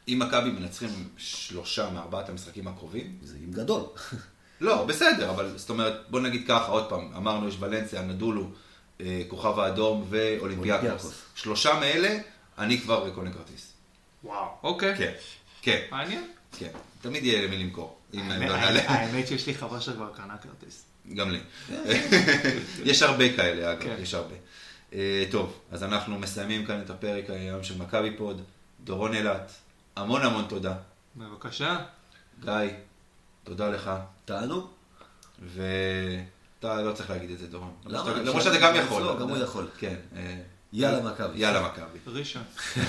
אם מכבי מנצחים שלושה מארבעת המשחקים הקרובים, זה אם גדול. <laughs> לא, בסדר, אבל זאת אומרת, בוא נגיד ככה, עוד פעם, אמרנו יש ולנסיה, אנדולו, אה, כוכב האדום ואולימפיאקוס. אולימפיאקוס. שלושה מאלה, אני כבר קונה כרטיס. וואו. אוקיי. כן, כן, מעניין. כן. תמיד יהיה למי למכור. לא האמת- שיש לי חבר שכבר קנה כרטיס. גם לי. <laughs> יש הרבה כאלה, אגב, כן. יש הרבה. אה, טוב, אז אנחנו מסיימים כאן את הפרק היום של מכבי פוד. דורון אילת, המון המון תודה. בבקשה. גיא, תודה לך. טענו? ואתה לא צריך להגיד את זה, דורון. למה? למרות שאתה- למרות שאתה גם יכול. לא, גם הוא יכול. כן. אה, יאללה מכבי. יאללה מכבי. ראשון. <laughs>